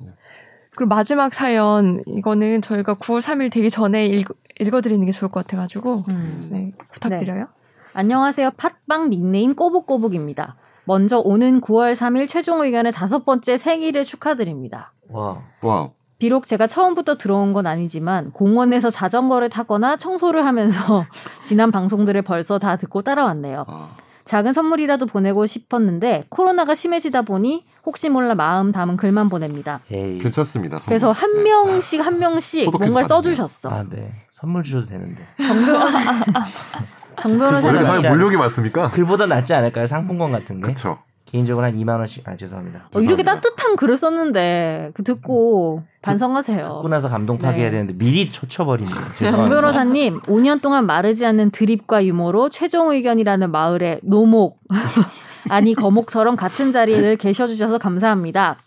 그리고 마지막 사연 이거는 저희가 9월 3일 되기 전에 읽, 읽어드리는 게 좋을 것 같아가지고 음. 네, 부탁드려요. 안녕하세요. 팟빵 닉네임 꼬북꼬북입니다. 먼저 오는 9월 3일 최종 의견의 다섯 번째 생일을 축하드립니다. 와. 와, 비록 제가 처음부터 들어온 건 아니지만 공원에서 자전거를 타거나 청소를 하면서 [laughs] 지난 방송들을 벌써 다 듣고 따라왔네요. 아, 작은 선물이라도 보내고 싶었는데 코로나가 심해지다 보니 혹시 몰라 마음 담은 글만 보냅니다. 에이. 괜찮습니다. 그래서 선물. 한 네. 명씩 한 명씩 뭔가를 받았네요. 써주셨어. 아, 네. 선물 주셔도 되는데. 정 변호사, [laughs] 정 변호사님 사실 물욕이 많습니까? 글보다 낫지 않을까요? 상품권 같은 게. 그렇죠. 개인적으로 한 2만 원씩. 아, 죄송합니다. 어, 이렇게 죄송합니다. 따뜻한 글을 썼는데 그 듣고 반성하세요. 듣고 나서 감동 파괴해야 네. 되는데 미리 초쳐버리네. 정. 변호사님, 5년 동안 마르지 않는 드립과 유머로 최종 의견이라는 마을의 노목, [laughs] 아니 거목처럼 같은 자리에 늘 [laughs] 계셔주셔서 감사합니다.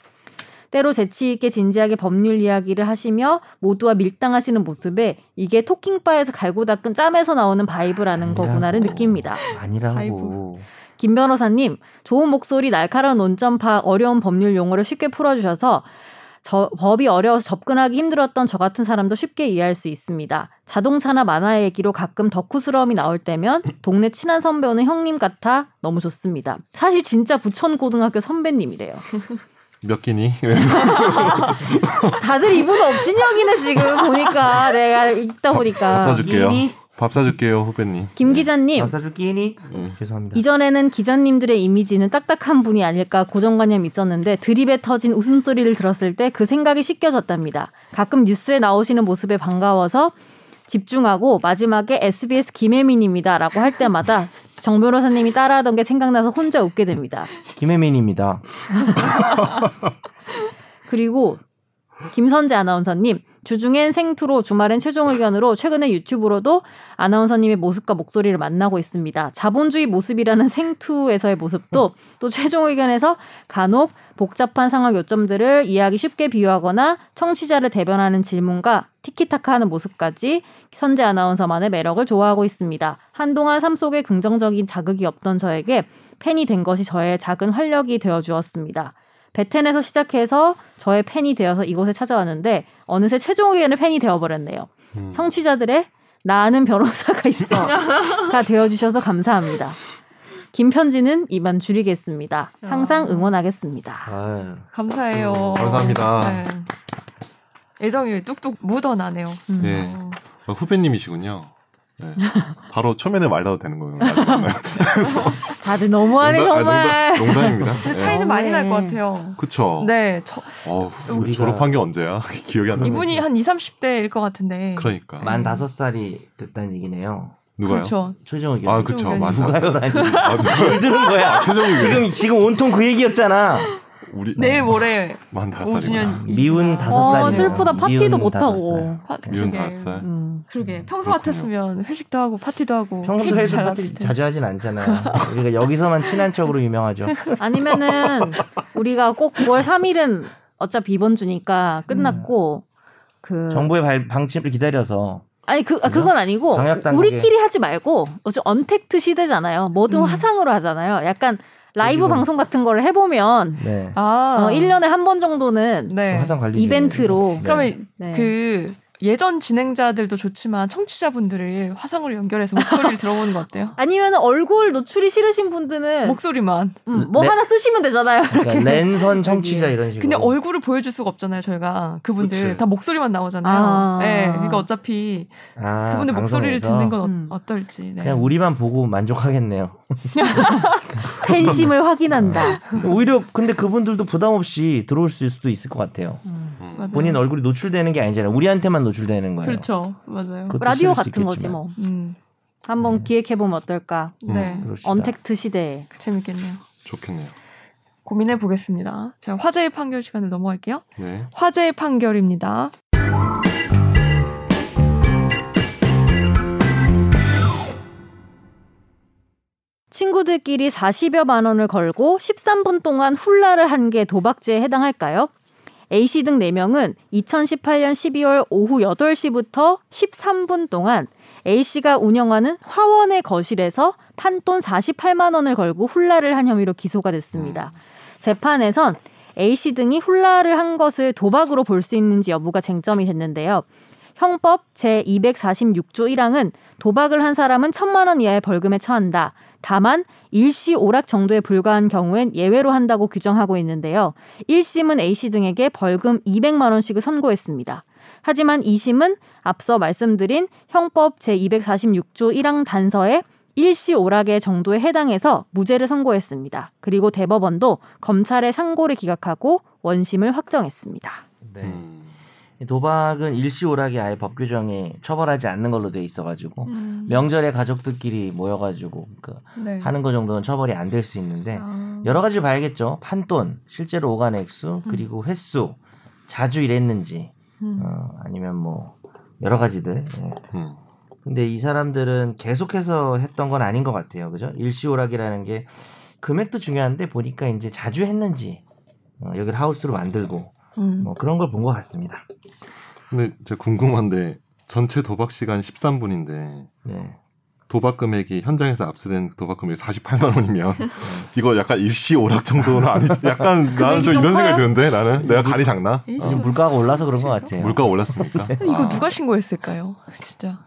때로 재치 있게 진지하게 법률 이야기를 하시며 모두와 밀당하시는 모습에 이게 talking bar에서 갈고 닦은 짬에서 나오는 vibe라는 거구나를 아니라고. 느낍니다. 아니라고. 아이고. 김 변호사님, 좋은 목소리, 날카로운 논점 파악, 어려운 법률 용어를 쉽게 풀어주셔서 저, 법이 어려워서 접근하기 힘들었던 저 같은 사람도 쉽게 이해할 수 있습니다. 자동차나 만화 얘기로 가끔 덕후스러움이 나올 때면 동네 친한 선배 오는 형님 같아 너무 좋습니다. 사실 진짜 부천고등학교 선배님이래요. [laughs] 몇 끼니? [laughs] 다들 이분 업신여기네 지금 보니까 내가 읽다 보니까. 갖다 줄게요. 끼니? 밥 사줄게요, 후배님. 김 기자님, 감사줄 끼니? 네. 죄송합니다. 이전에는 기자님들의 이미지는 딱딱한 분이 아닐까 고정관념이 있었는데 드립에 터진 웃음소리를 들었을 때 그 생각이 씻겨졌답니다. 가끔 뉴스에 나오시는 모습에 반가워서 집중하고 마지막에 SBS 김혜민입니다라고 할 때마다 정 변호사님이 따라하던 게 생각나서 혼자 웃게 됩니다. 김혜민입니다. [laughs] 그리고 김선재 아나운서님 주중엔 생투로 주말엔 최종 의견으로 최근에 유튜브로도 아나운서님의 모습과 목소리를 만나고 있습니다. 자본주의 모습이라는 생투에서의 모습도 또 최종 의견에서 간혹 복잡한 상황 요점들을 이해하기 쉽게 비유하거나 청취자를 대변하는 질문과 티키타카하는 모습까지 선재 아나운서만의 매력을 좋아하고 있습니다. 한동안 삶 속에 긍정적인 자극이 없던 저에게 팬이 된 것이 저의 작은 활력이 되어 주었습니다. 베텐에서 시작해서 저의 팬이 되어서 이곳에 찾아왔는데 어느새 최종 의견의 팬이 되어버렸네요. 음. 청취자들의 나 아는 변호사가 있어가 [laughs] 되어주셔서 감사합니다. 김편지는 이만 줄이겠습니다. 항상 응원하겠습니다. 아유, 감사해요. 감사합니다. 네. 애정이 뚝뚝 묻어나네요. 음. 네. 어. 어, 후배님이시군요. 네. 바로 초면에 말라도 되는 거예요. [laughs] 다들 너무하네 농담- 아, 정말. 농담, 농담 입니다. 근데 [laughs] 차이는 네. 많이 날 것 같아요. 그쵸. 네, 저, 어우, 우리 졸업한 게 언제야? [laughs] 기억이 안 나네. 이분이 한 20, 30대일 것 같은데. 그러니까. 만 다섯 살이 됐다는 얘기네요. 누가요? 그렇죠. 최종 의견. 아, 그쵸. 다섯 살. 누가요라니. 아, 누가 뭘 들은 거야? 최종 의견. 지금 지금 온통 그 얘기였잖아. 우리 내일 모레 만 다섯. 5주년. 미운 다섯 어, 살이네요. 슬프다. 파티도 못 다섯 하고. 살. 미운 다섯 살. 음. 그러게. 평소 그렇군요. 같았으면 회식도 하고 파티도 하고. 평소에도 잘 파티. 자주 하진 않잖아요. 우리가 여기서만 친한 척으로 유명하죠. [laughs] 아니면은 우리가 꼭 9월 3일은 어차피 이번 주니까 끝났고 그 정부의 발- 방침을 기다려서 아니 그 아, 그건 아니고 우리끼리 하지 말고 어차피 언택트 시대잖아요. 뭐든 음. 화상으로 하잖아요. 약간 라이브 지금- 방송 같은 거를 해보면 네. 아. 어, 1년에 한 번 정도는 네. 화상 관리 이벤트로 네. 그러면 네. 그 예전 진행자들도 좋지만 청취자분들을 화상으로 연결해서 목소리를 [laughs] 들어보는 거 어때요? 아니면 얼굴 노출이 싫으신 분들은 목소리만. 음, 뭐 네. 하나 쓰시면 되잖아요. 그러니까 랜선 청취자 이런 식으로. 근데 얼굴을 보여줄 수가 없잖아요, 저희가. 그분들 그치. 다 목소리만 나오잖아요. 아. 네. 그러니까 어차피 아, 그분들 목소리를 듣는 건 어- 음. 어 떨지. 네. 그냥 우리만 보고 만족하겠네요. [laughs] 팬심을 확인한다. 오히려 근데 그분들도 부담 없이 들어올 수도 있을 것 같아요. 음. 음. 맞아요. 본인 얼굴이 노출되는 게 아니잖아요. 우리한테만 노출되는 거예요. 그렇죠. 맞아요. 라디오 같은 거지 있겠지만. 뭐. 음. 한번 네. 기획해보면 어떨까? 네. 그럽시다. 언택트 시대에. 재밌겠네요. 좋겠네요. 고민해 보겠습니다. 제가 화제의 판결 시간을 넘어갈게요. 네. 화제의 판결입니다. 친구들끼리 40여만 원을 걸고 13분 동안 훌라를 한 게 도박죄에 해당할까요? A씨 등 4명은 2018년 12월 오후 8시부터 13분 동안 A씨가 운영하는 화원의 거실에서 판돈 48만 원을 걸고 훌라를 한 혐의로 기소가 됐습니다. 재판에선 A씨 등이 훌라를 한 것을 도박으로 볼 수 있는지 여부가 쟁점이 됐는데요. 형법 제246조 1항은 도박을 한 사람은 천만 원 이하의 벌금에 처한다. 다만 일시 오락 정도에 불과한 경우엔 예외로 한다고 규정하고 있는데요. 1심은 A씨 등에게 벌금 200만 원씩을 선고했습니다. 하지만 2심은 앞서 말씀드린 형법 제246조 1항 단서에 일시 오락의 정도에 해당해서 무죄를 선고했습니다. 그리고 대법원도 검찰의 상고를 기각하고 원심을 확정했습니다. 네. 음. 도박은 일시오락이 아예 법 규정에 처벌하지 않는 걸로 돼 있어가지고 음. 명절에 가족들끼리 모여가지고 그 네. 하는 거 정도는 처벌이 안 될 수 있는데 아. 여러 가지를 봐야겠죠. 판돈, 실제로 오간 액수, 그리고 횟수, 자주 일했는지, 음. 어, 아니면 뭐 여러 가지들. 예. 음. 근데 이 사람들은 계속해서 했던 건 아닌 것 같아요. 그죠? 일시오락이라는 게 금액도 중요한데 보니까 이제 자주 했는지 어, 여기를 하우스로 만들고 음. 뭐 그런 걸 본 것 같습니다. 근데 제가 궁금한데 전체 도박 시간 13분인데 네. 도박 금액이 현장에서 압수된 도박 금액이 48만 원이면 [laughs] 이거 약간 일시 오락 정도는 아니 약간 나는 좀좀 이런 생각이? 드는데 나는 내가 간이 작나? 지금 물가가 올라서 그런 것 같아요. 물가가 올랐습니까? [laughs] 이거 아, 누가 신고했을까요? [laughs] 진짜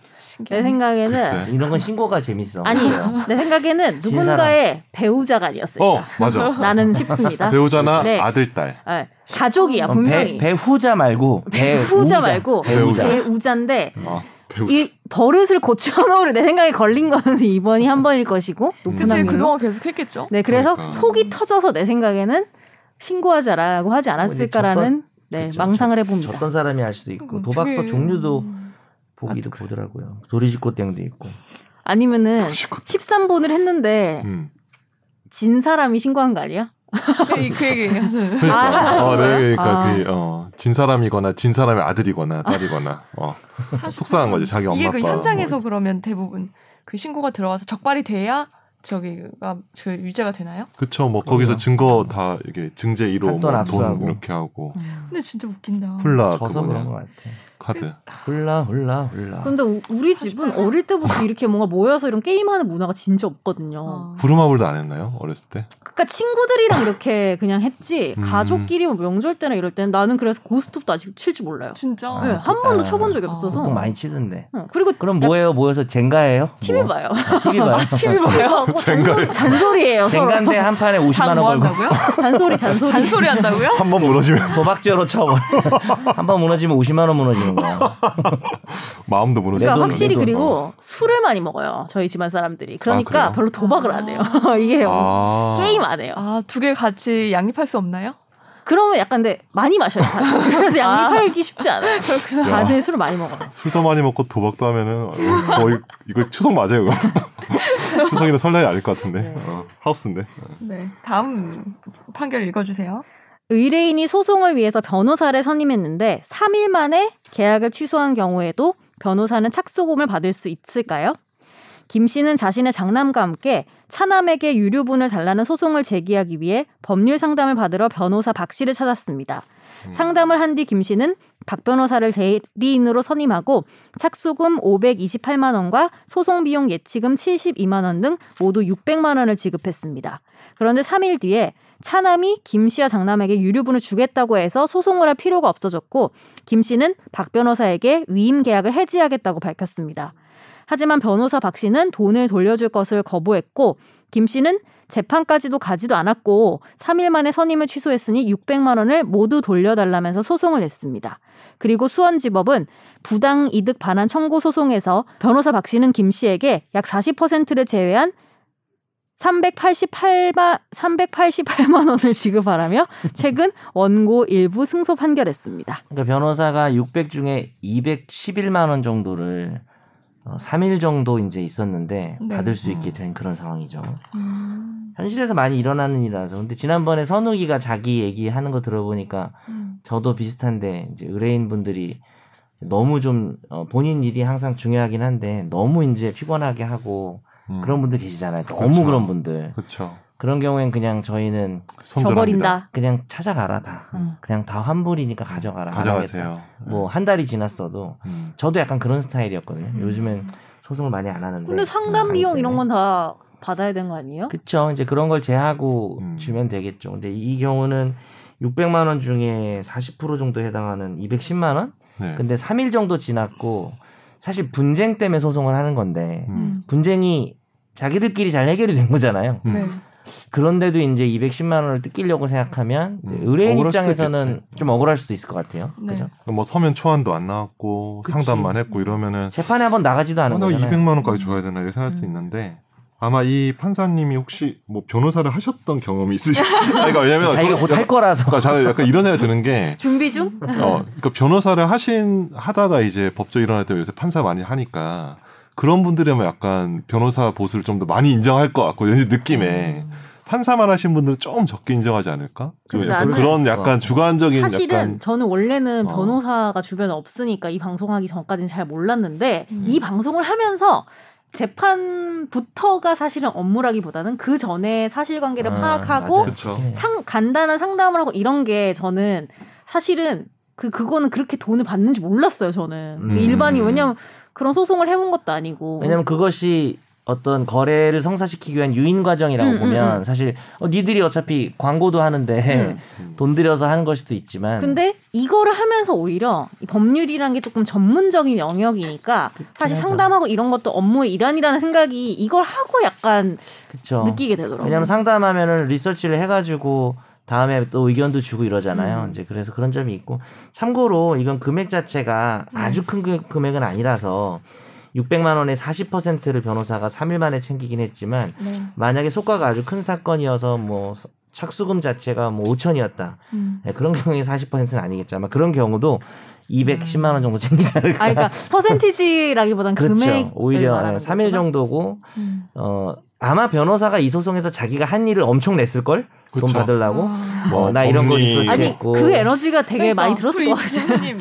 내. 생각에는 글쎄. 이런 건 신고가 재밌어. 아니에요. 내 생각에는 진 누군가의 배우자가 아니었을까. 어 맞아 나는 싶습니다. 배우자나 네. 아들 딸 아, 가족이야 어, 분명히. 배, 배후자 말고 배우자, 배우자 말고 배우자. 배우자인데 어, 배우자 이 버릇을 고쳐놓으려 내 생각에 걸린 거는 [laughs] 이번이 한 번일 것이고 높은 그치 확률로. 그동안 계속 했겠죠. 네, 그래서 그러니까. 속이 터져서 내 생각에는 신고하자라고 하지 않았을까라는 네, 그쵸, 망상을 해봅니다. 졌던 사람이 할 수도 있고 음, 도박도 되게- 종류도 음. 보기도 보더라고요. 도리지코땡도 있고. 아니면은 13분을 했는데 음. 진 사람이 신고한 거 아니야? 그, 그 얘기 하세요. 아, 어, 네, 그러니까 아. 그, 어, 진 사람이거나 진 사람의 아들이거나 딸이거나 어, 속상한 거지 자기 엄마 이게 아빠 그 현장에서 뭐. 그러면 대부분 그 신고가 들어와서 적발이 돼야 저기가 그 유죄가 되나요? 그쵸. 뭐. 거기서 증거 다 이게 증제 1호 한돈 뭐 돈. 이렇게 하고 근데 진짜 웃긴다. 훌라 져서 그런 것 그거랑 같아. 카드. 훌라 훌라 훌라. 근데 우- 우리 집은 어릴 때부터 이렇게 뭔가 모여서 이런 게임하는 문화가 진짜 없거든요. 어. 부루마블도 안 했나요? 어렸을 때? 그러니까 친구들이랑 이렇게 그냥 했지 음. 가족끼리 뭐 명절 때나 이럴 때는 나는 그래서 고스톱도 아직 칠 줄 몰라요. 진짜. 아, 네, 한 번도 아, 쳐본 적이 아, 없어서. 보통 많이 치던데. 어, 그리고 그럼 뭐예요? 모여서 젠가예요? TV 뭐, 봐요. TV 봐요. TV 봐요. [laughs] 젠가를. 잔소리예요. 서로. 젠가인데 한 판에 50만 장원뭐 걸고 한다고요? 잔소리 잔소리. 잔소리 한다고요? [laughs] 한 번 무너지면 도박죄로 쳐버려. [laughs] 한번 무너지면 50만 원 무너지는 거야. [laughs] 마음도 무너지고. 그러니까 확실히 내 돈. 그리고 술을 많이 먹어요. 저희 집안 사람들이. 그러니까 그래요? 별로 도박을 안 해요. 아. [laughs] 이게 아. 게임 안 해요. 아, 두 개 같이 양립할 수 없나요? 그러면 약간 근데 많이 마셔요. [laughs] 그래서 양립하기 쉽지 않아요. 야. 다들 술을 많이 먹어요. 술도 많이 먹고 도박도 하면은 거의 이거 추석 맞아요, 이거. 추석이나 설날이 아닐 것 같은데. 네. 어, 하우스인데. 네. 다음 판결 읽어주세요. 의뢰인이 소송을 위해서 변호사를 선임했는데 3일 만에 계약을 취소한 경우에도 변호사는 착소금을 받을 수 있을까요? 김 씨는 자신의 장남과 함께 차남에게 유류분을 달라는 소송을 제기하기 위해 법률 상담을 받으러 변호사 박 씨를 찾았습니다. 음. 상담을 한 뒤 김 씨는 박 변호사를 대리인으로 선임하고 착수금 528만 원과 소송 비용 예치금 72만 원 등 모두 600만 원을 지급했습니다. 그런데 3일 뒤에 차남이 김 씨와 장남에게 유류분을 주겠다고 해서 소송을 할 필요가 없어졌고 김 씨는 박 변호사에게 위임 계약을 해지하겠다고 밝혔습니다. 하지만 변호사 박 씨는 돈을 돌려줄 것을 거부했고 김 씨는 재판까지도 가지도 않았고 3일 만에 선임을 취소했으니 600만 원을 모두 돌려달라면서 소송을 냈습니다. 그리고 수원지법은 부당 이득 반환 청구 소송에서 변호사 박 씨는 김 씨에게 약 40%를 제외한 388만 388만 원을 지급하라며 최근 원고 일부 승소 판결했습니다. 그러니까 변호사가 600 중에 211만 원 정도를 어, 3일 정도 이제 있었는데 네. 받을 수 있게 음. 된 그런 상황이죠. 음. 현실에서 많이 일어나는 일이라서. 근데 지난번에 선욱이가 자기 얘기하는 거 들어보니까 음. 저도 비슷한데 이제 의뢰인 분들이 너무 좀 어, 본인 일이 항상 중요하긴 한데 너무 이제 피곤하게 하고 음. 그런 분들 계시잖아요. 너무 그쵸. 그런 분들. 그렇죠. 그런 경우엔 그냥 저희는 저버린다. 그냥 찾아가라 다. 음. 그냥 다 환불이니까 가져가라. 안 가져가세요. 하겠다. 뭐한 달이 지났어도 음. 저도 약간 그런 스타일이었거든요. 음. 요즘엔 소송을 많이 안 하는데. 근데 상담 음, 비용 이런. 건 다 받아야 되는 거 아니에요? 그쵸. 이제 그런 걸 제하고 음. 주면 되겠죠. 근데 이 경우는 600만 원 중에 40% 정도 해당하는 210만 원? 네. 근데 3일 정도 지났고 사실 분쟁 때문에 소송을 하는 건데 음. 분쟁이 자기들끼리 잘 해결이 된 거잖아요. 음. 네. 그런데도 이제 210만 원을 뜯기려고 생각하면 음, 의뢰인 입장에서는. 좀 억울할 수도 있을 것 같아요. 네. 그죠? 뭐 서면 초안도 안 나왔고 그치. 상담만 했고 이러면은 재판에 한번 나가지도 아, 않은 나 거잖아요. 200만 원까지 줘야 되나 이렇게 생각할 수 음. 있는데 아마 이 판사님이 혹시 뭐 변호사를 하셨던 경험이 있으신 [laughs] 그러니까 왜냐면 자기가 저는 곧할 거라서. 그러니까 저는 약간 이런 생각이 드는 게 준비 중? 어, 그러니까 변호사를 하신 하다가 이제 법조 일어날 때 요새 판사 많이 하니까 그런 분들이면 약간 변호사 보수를 좀 더 많이 인정할 것 같고 왠지 느낌에 음. 판사만 하신 분들은 좀 적게 인정하지 않을까? 그 약간 그런 약간 주관적인 사실은 약간 저는 원래는 어. 변호사가 주변에 없으니까 이 방송하기 전까지는 잘 몰랐는데 음. 이 방송을 하면서 재판부터가 사실은 업무라기보다는 그 전에 사실관계를 아, 파악하고. 그쵸. 예. 상 간단한 상담을 하고 이런 게 저는 사실은 그 그거는 그렇게 돈을 받는지 몰랐어요 저는 음. 일반이 왜냐면 그런 소송을 해본 것도 아니고 왜냐면 그것이 어떤 거래를 성사시키기 위한 유인 과정이라고 음, 음, 보면 음. 사실 어, 니들이 어차피 광고도 하는데 음. [laughs] 돈 들여서 하는 걸 수도 있지만 근데 이거를 하면서 오히려 이 법률이란 게 조금 전문적인 영역이니까 사실 하죠. 상담하고 이런 것도 업무의 일환이라는 생각이 이걸 하고 약간 그쵸. 느끼게 되더라고요. 왜냐면 상담하면은 리서치를 해가지고 다음에 또 의견도 주고 이러잖아요. 음. 이제 그래서 그런 점이 있고 참고로 이건 금액 자체가 네. 아주 큰 그- 금액은 아니라서 600만 원의 40%를 변호사가 3일 만에 챙기긴 했지만 네. 만약에 속가가 아주 큰 사건이어서 뭐 착수금 자체가 뭐 5천이었다. 음. 그런 경우에 40%는 아니겠죠. 아마 그런 경우도 210만 원 정도 챙기지 않을까. 아 그러니까 퍼센티지라기보단 그렇죠. 금액 오히려 3일 정도고 음. 어 아마 변호사가 이 소송에서 자기가 한 일을 엄청 냈을 걸. 돈 그쵸. 받으려고. 아. 뭐뭐나 이런 거 했고. 그 에너지가 되게 그러니까 많이 들었을 우리 것 같아요.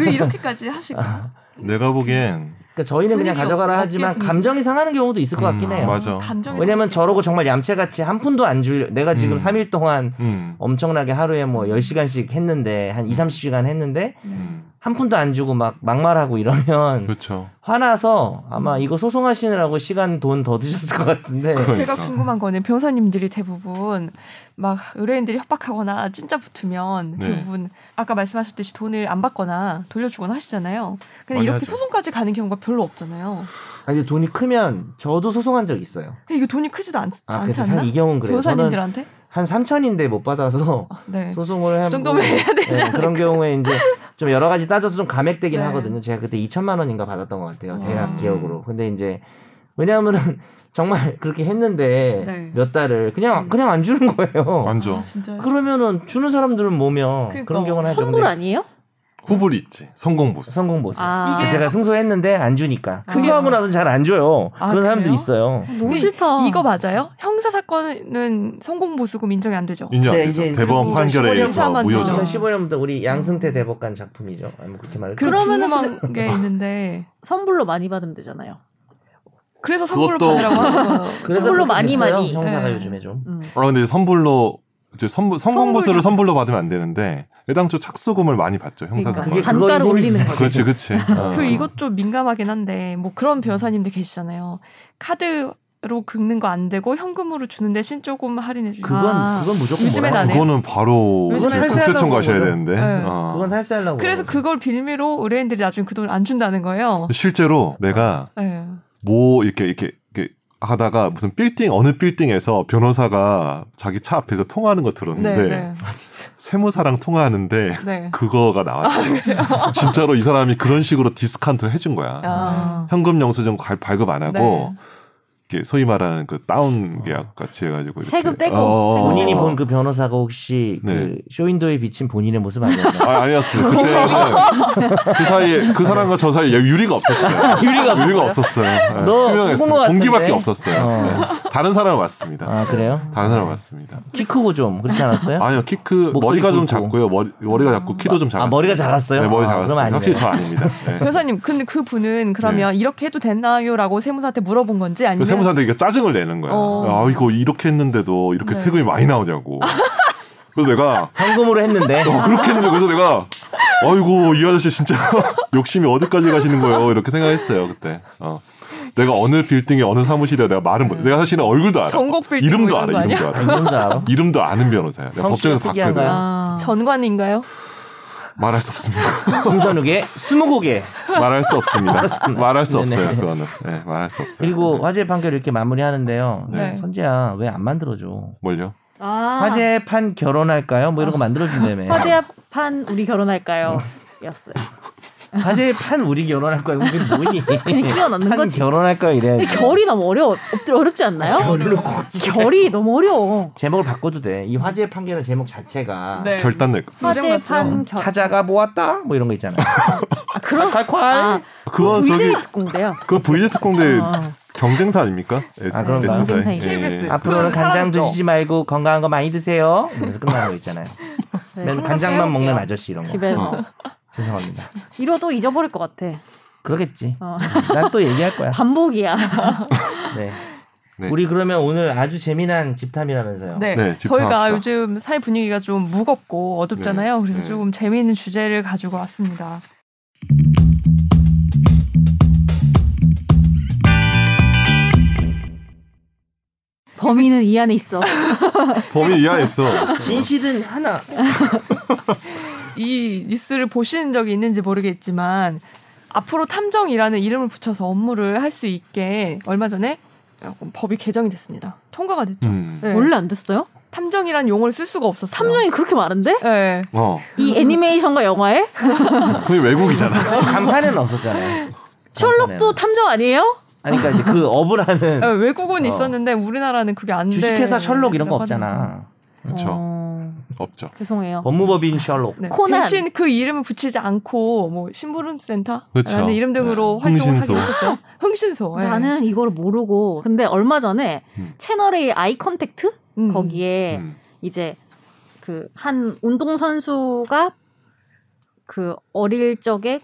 왜 이렇게까지 하실까? 내가 보기엔 그러니까 저희는 그냥 가져가라 하지만 분위기. 감정이 상하는 경우도 있을 것 같긴 음, 해요. 맞아. 감정이 왜냐면 저러고 정말 얌체같이 한 푼도 안 줄, 내가 지금 음. 3일 동안 음. 엄청나게 하루에 뭐 10시간씩 했는데, 한 2, 30시간 했는데, 음. 한 푼도 안 주고 막 막말하고 이러면 그렇죠. 화나서 아마 이거 소송하시느라고 시간 돈 더 드셨을 것 같은데. 제가 그러니까. 궁금한 거는 변호사님들이 대부분 막 의뢰인들이 협박하거나 진짜 붙으면 네. 대부분 아까 말씀하셨듯이 돈을 안 받거나 돌려주거나 하시잖아요. 근데 이렇게 하죠. 소송까지 가는 경우가 별로 없잖아요. 아니, 돈이 크면 저도 소송한 적 있어요. 근데 이게 돈이 크지도 않, 아, 않지 않나? 이 경우는 그래요. 저는 변호사님들한테? 한 3천인데 못 받아서 아, 네. 소송을 하고 그 정도면 해야 되지 네, 그런 경우에 이제 좀 여러 가지 따져서 좀 감액되긴 네. 하거든요. 제가 그때 2천만 원인가 받았던 것 같아요. 대략 음. 기억으로. 근데 이제 왜냐하면은 [laughs] 정말 그렇게 했는데 네. 몇 달을 그냥 음. 그냥 안 주는 거예요. 완전 아, 진짜요? 그러면은 주는 사람들은 뭐며 그러니까. 그런 경우는. 선물 아니에요? 후불이 있지. 성공 보수. 성공 보수. 아. 이게 제가 승소했는데 안 주니까. 그게- 승소하고 나서는 잘안 줘요. 아, 그런 사람들이 그래요? 있어요. 너무 근데 싫다. 이거 맞아요? 형사 사건은 성공 보수금 인정이 안 되죠. 인정 안 네, 되죠. 대법원 그리고 판결에 의해서 무효죠. 거죠. 2015년부터 우리 양승태 대법관 작품이죠. 아니, 뭐 그렇게 말을 그럼 그러면은 궁금한 게 [laughs] 있는데 선불로 많이 받으면 되잖아요. 그래서 그것도- 받으라고 하는 거예요. 그렇게 많이 됐어요, 많이. 형사가 네. 요즘에 좀. 음. 아 근데 선불로 이제 선불 성공 보수를 선불 선불로 받으면 안 되는데 애당초 착수금을 많이 받죠 형사 그러니까. 단가를 올리는. 그렇지 그렇지. [laughs] 어. 그 이것 좀 민감하긴 한데 뭐 그런 변호사님들 계시잖아요. 카드 로 긁는 거 안 되고 현금으로 주는 대신 조금 할인해 주고. 그건 아. 그건 무조건 요즘엔 안. 그거는 바로 탈세하려고 국세청 가셔야. 되는데. 네. 어. 그건 탈세하려고. 그래서. 그걸 빌미로 의뢰인들이 나중에 그 돈을 안 준다는 거예요. 실제로 내가 네. 뭐 이렇게, 이렇게 하다가 무슨 빌딩 어느 빌딩에서 변호사가 자기 차 앞에서 통화하는 거 들었는데 네, 네, 세무사랑 통화하는데 네. 그거가 나왔어요. [laughs] 진짜로 이 사람이 그런 식으로 디스카운트를 해준 거야. 아, 현금 영수증 갈- 발급 안 하고 네. 이렇게 소위 말하는 그 다운 계약 같이 해가지고 이렇게. 세금 떼고, 어, 세금 본인이 어. 본그 변호사가 혹시 네. 그 쇼윈도에 비친 본인의 모습 아니었나요? [laughs] 아, 아니었어요. 그때는 그 사이에 그 사람과 저 사이에 유리가 없었어요. [laughs] 유리가 유리가 없었어요. 네, 너 투명했어요. 공기밖에? 없었어요. 어. 네. 다른 사람을 봤습니다. 아 그래요? 다른 사람을 봤습니다. 키 크고 좀 그렇지 않았어요? 아니요, 키 크, 머리가 좀 굵고. 작고요. 머리, 머리가 작고 키도 좀 작았어요. 아 머리가 작았어요? 네, 머리 아, 작았어요. 그럼. 확실히 저 아닙니다. 네. [laughs] 변호사님, 근데 그 분은 그러면 이렇게 해도 되나요?라고 세무사한테 물어본 건지 그 아니면 세무사한테 이게 짜증을 내는 거야. 어. 아, 이거 이렇게 했는데도 이렇게 네. 세금이 많이 나오냐고. [laughs] 그래서 내가 현금으로 했는데 어, 그렇게 했는데 그래서 내가 아이고 이 아저씨 진짜 [laughs] 욕심이 어디까지 가시는 거예요 이렇게 생각했어요 그때 어. 내가 어느 빌딩에 어느 사무실에 내가 말은 못 내가 사실은 얼굴도 알아 전국 빌딩 이름도 뭐 알아 거 이름도 알아 이름도 알아? 이름도 아는 변호사야 내가 법정에서? 봤거든 아. 전관인가요? 말할 수 없습니다 [laughs] 김선욱의 스무고개 말할 수 없습니다 말할 수 네네. 없어요 그거는 네, 말할 수 없어요 그리고 화재 판결 이렇게 마무리하는데요. 네. 선지야 왜 안 만들어줘? 뭘요 아. 화재판 결혼할까요? 뭐 이런 거 만들어준다며. [laughs] 화재판 우리 결혼할까요? 였어요. 화재판 우리 결혼할 거야. 그게 뭐니? 그냥 끼워 넣는 판 거지. 결혼할 거야 이래. 근데 결이 너무 어려워. 엎드- 어렵지 않나요? 결로 결이 너무 어려워. 제목을 바꿔도 돼. 이 화재 판결의 제목 자체가 네. 결단 낼 거. 화재 판 결. 찾아가 보았다 뭐 이런 거 있잖아. [laughs] 아, 그런 콸콸. 아, 그건 저기 VJ 특공대요. 그 VJ 특공대 어. 경쟁사 아닙니까 S- 아, 그런가? S사에. 경쟁사에. 예, 예. KBS. 앞으로는 그건 간장 사라졌죠. 드시지 말고 건강한 거 많이 드세요. 이러면서 끝나는 거 있잖아요. 네, 맨 간장만 먹는. 아저씨 이런 거. 집에서 어. 죄송합니다. [laughs] 이러도 잊어버릴 것 같아. 그러겠지. 어. 난 또 얘기할 거야. [laughs] 반복이야. [laughs] 네. 네. 우리 그러면 오늘 아주 재미난 집탐이라면서요. 네. 네, 저희가. 요즘 사회 분위기가 좀 무겁고 어둡잖아요. 네. 그래서 네. 조금 재미있는 주제를 가지고 왔습니다. 범인은 이 안에 있어. 범인 이 안에 있어. 진실은 하나. 이 뉴스를 보신 적이 있는지 모르겠지만 앞으로 탐정이라는 이름을 붙여서 업무를 할 수 있게 얼마 전에 법이 개정이 됐습니다. 통과가 됐죠. 음. 네. 원래 안 됐어요? 탐정이란 용어를 쓸 수가 없었어요. 탐정이 그렇게 많은데? 네. 어. 이 애니메이션과 영화에 [laughs] 그게 외국이잖아. 간판에는 없었잖아요. 셜록도 탐정 아니에요? 아니 그러니까 이제 그 업을 하는 네, 외국은 어. 있었는데 우리나라는 그게 안 돼. 주식회사 셜록 이런 거 없잖아. 그렇죠. 어, 없죠. 죄송해요. 법무법인 셜록. 네. 코난. 대신 그 이름을 붙이지 않고 뭐 심부름센터라는 그쵸. 이름 등으로 네. 활동을 흥신소. 했었죠. [laughs] 흥신소. 네. 나는 이걸 모르고 근데 얼마 전에 음. 채널 A 아이 컨택트 음. 거기에 음. 이제 그 한 운동 선수가 그 어릴 적에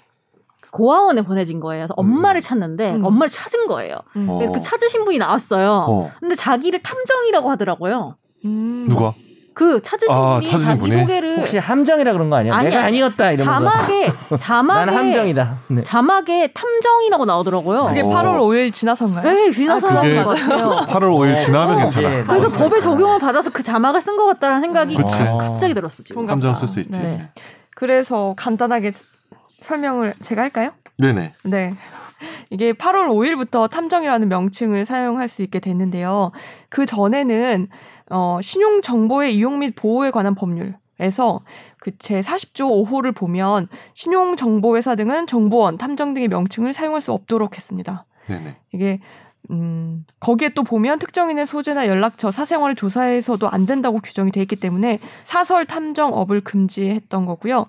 고아원에 보내진 거예요. 그래서 엄마를 음. 찾는데 음. 엄마를 찾은 거예요. 음. 어. 그래서 그 찾으신 분이 나왔어요. 어. 근데 자기를 탐정이라고 하더라고요. 음. 누가? 그 찾으신 아, 분이 찾으신 자기 분이? 소개를 혹시 함정이라 그런 거 아니야? 아니, 내가 아니. 아니었다 이러면서 자막에 [laughs] 자막에 나는 함정이다. 네. 자막에 탐정이라고 나오더라고요. 그게 어. 8월 5일 지나서인가요? 네, 지나서 아, 같아요. 8월 5일 지나면 어, 괜찮아. 예. 그래서 맞아요. 법에 적용을 받아서 그 자막을 쓴 것 같다는 생각이 그치. 갑자기 들었어 지금. 함정 봐. 쓸수 있지. 네. 그래서 간단하게 설명을 제가 할까요? 네네. 네. 이게 8월 5일부터 탐정이라는 명칭을 사용할 수 있게 됐는데요. 그 전에는 어, 신용 정보의 이용 및 보호에 관한 법률 에서 그 제 40조 5호를 보면 신용 정보 회사 등은 정보원, 탐정 등의 명칭을 사용할 수 없도록 했습니다. 네네. 이게 음, 거기에 또 보면 특정인의 소재나 연락처, 사생활을 조사해서도 안 된다고 규정이 돼 있기 때문에 사설 탐정업을 금지했던 거고요.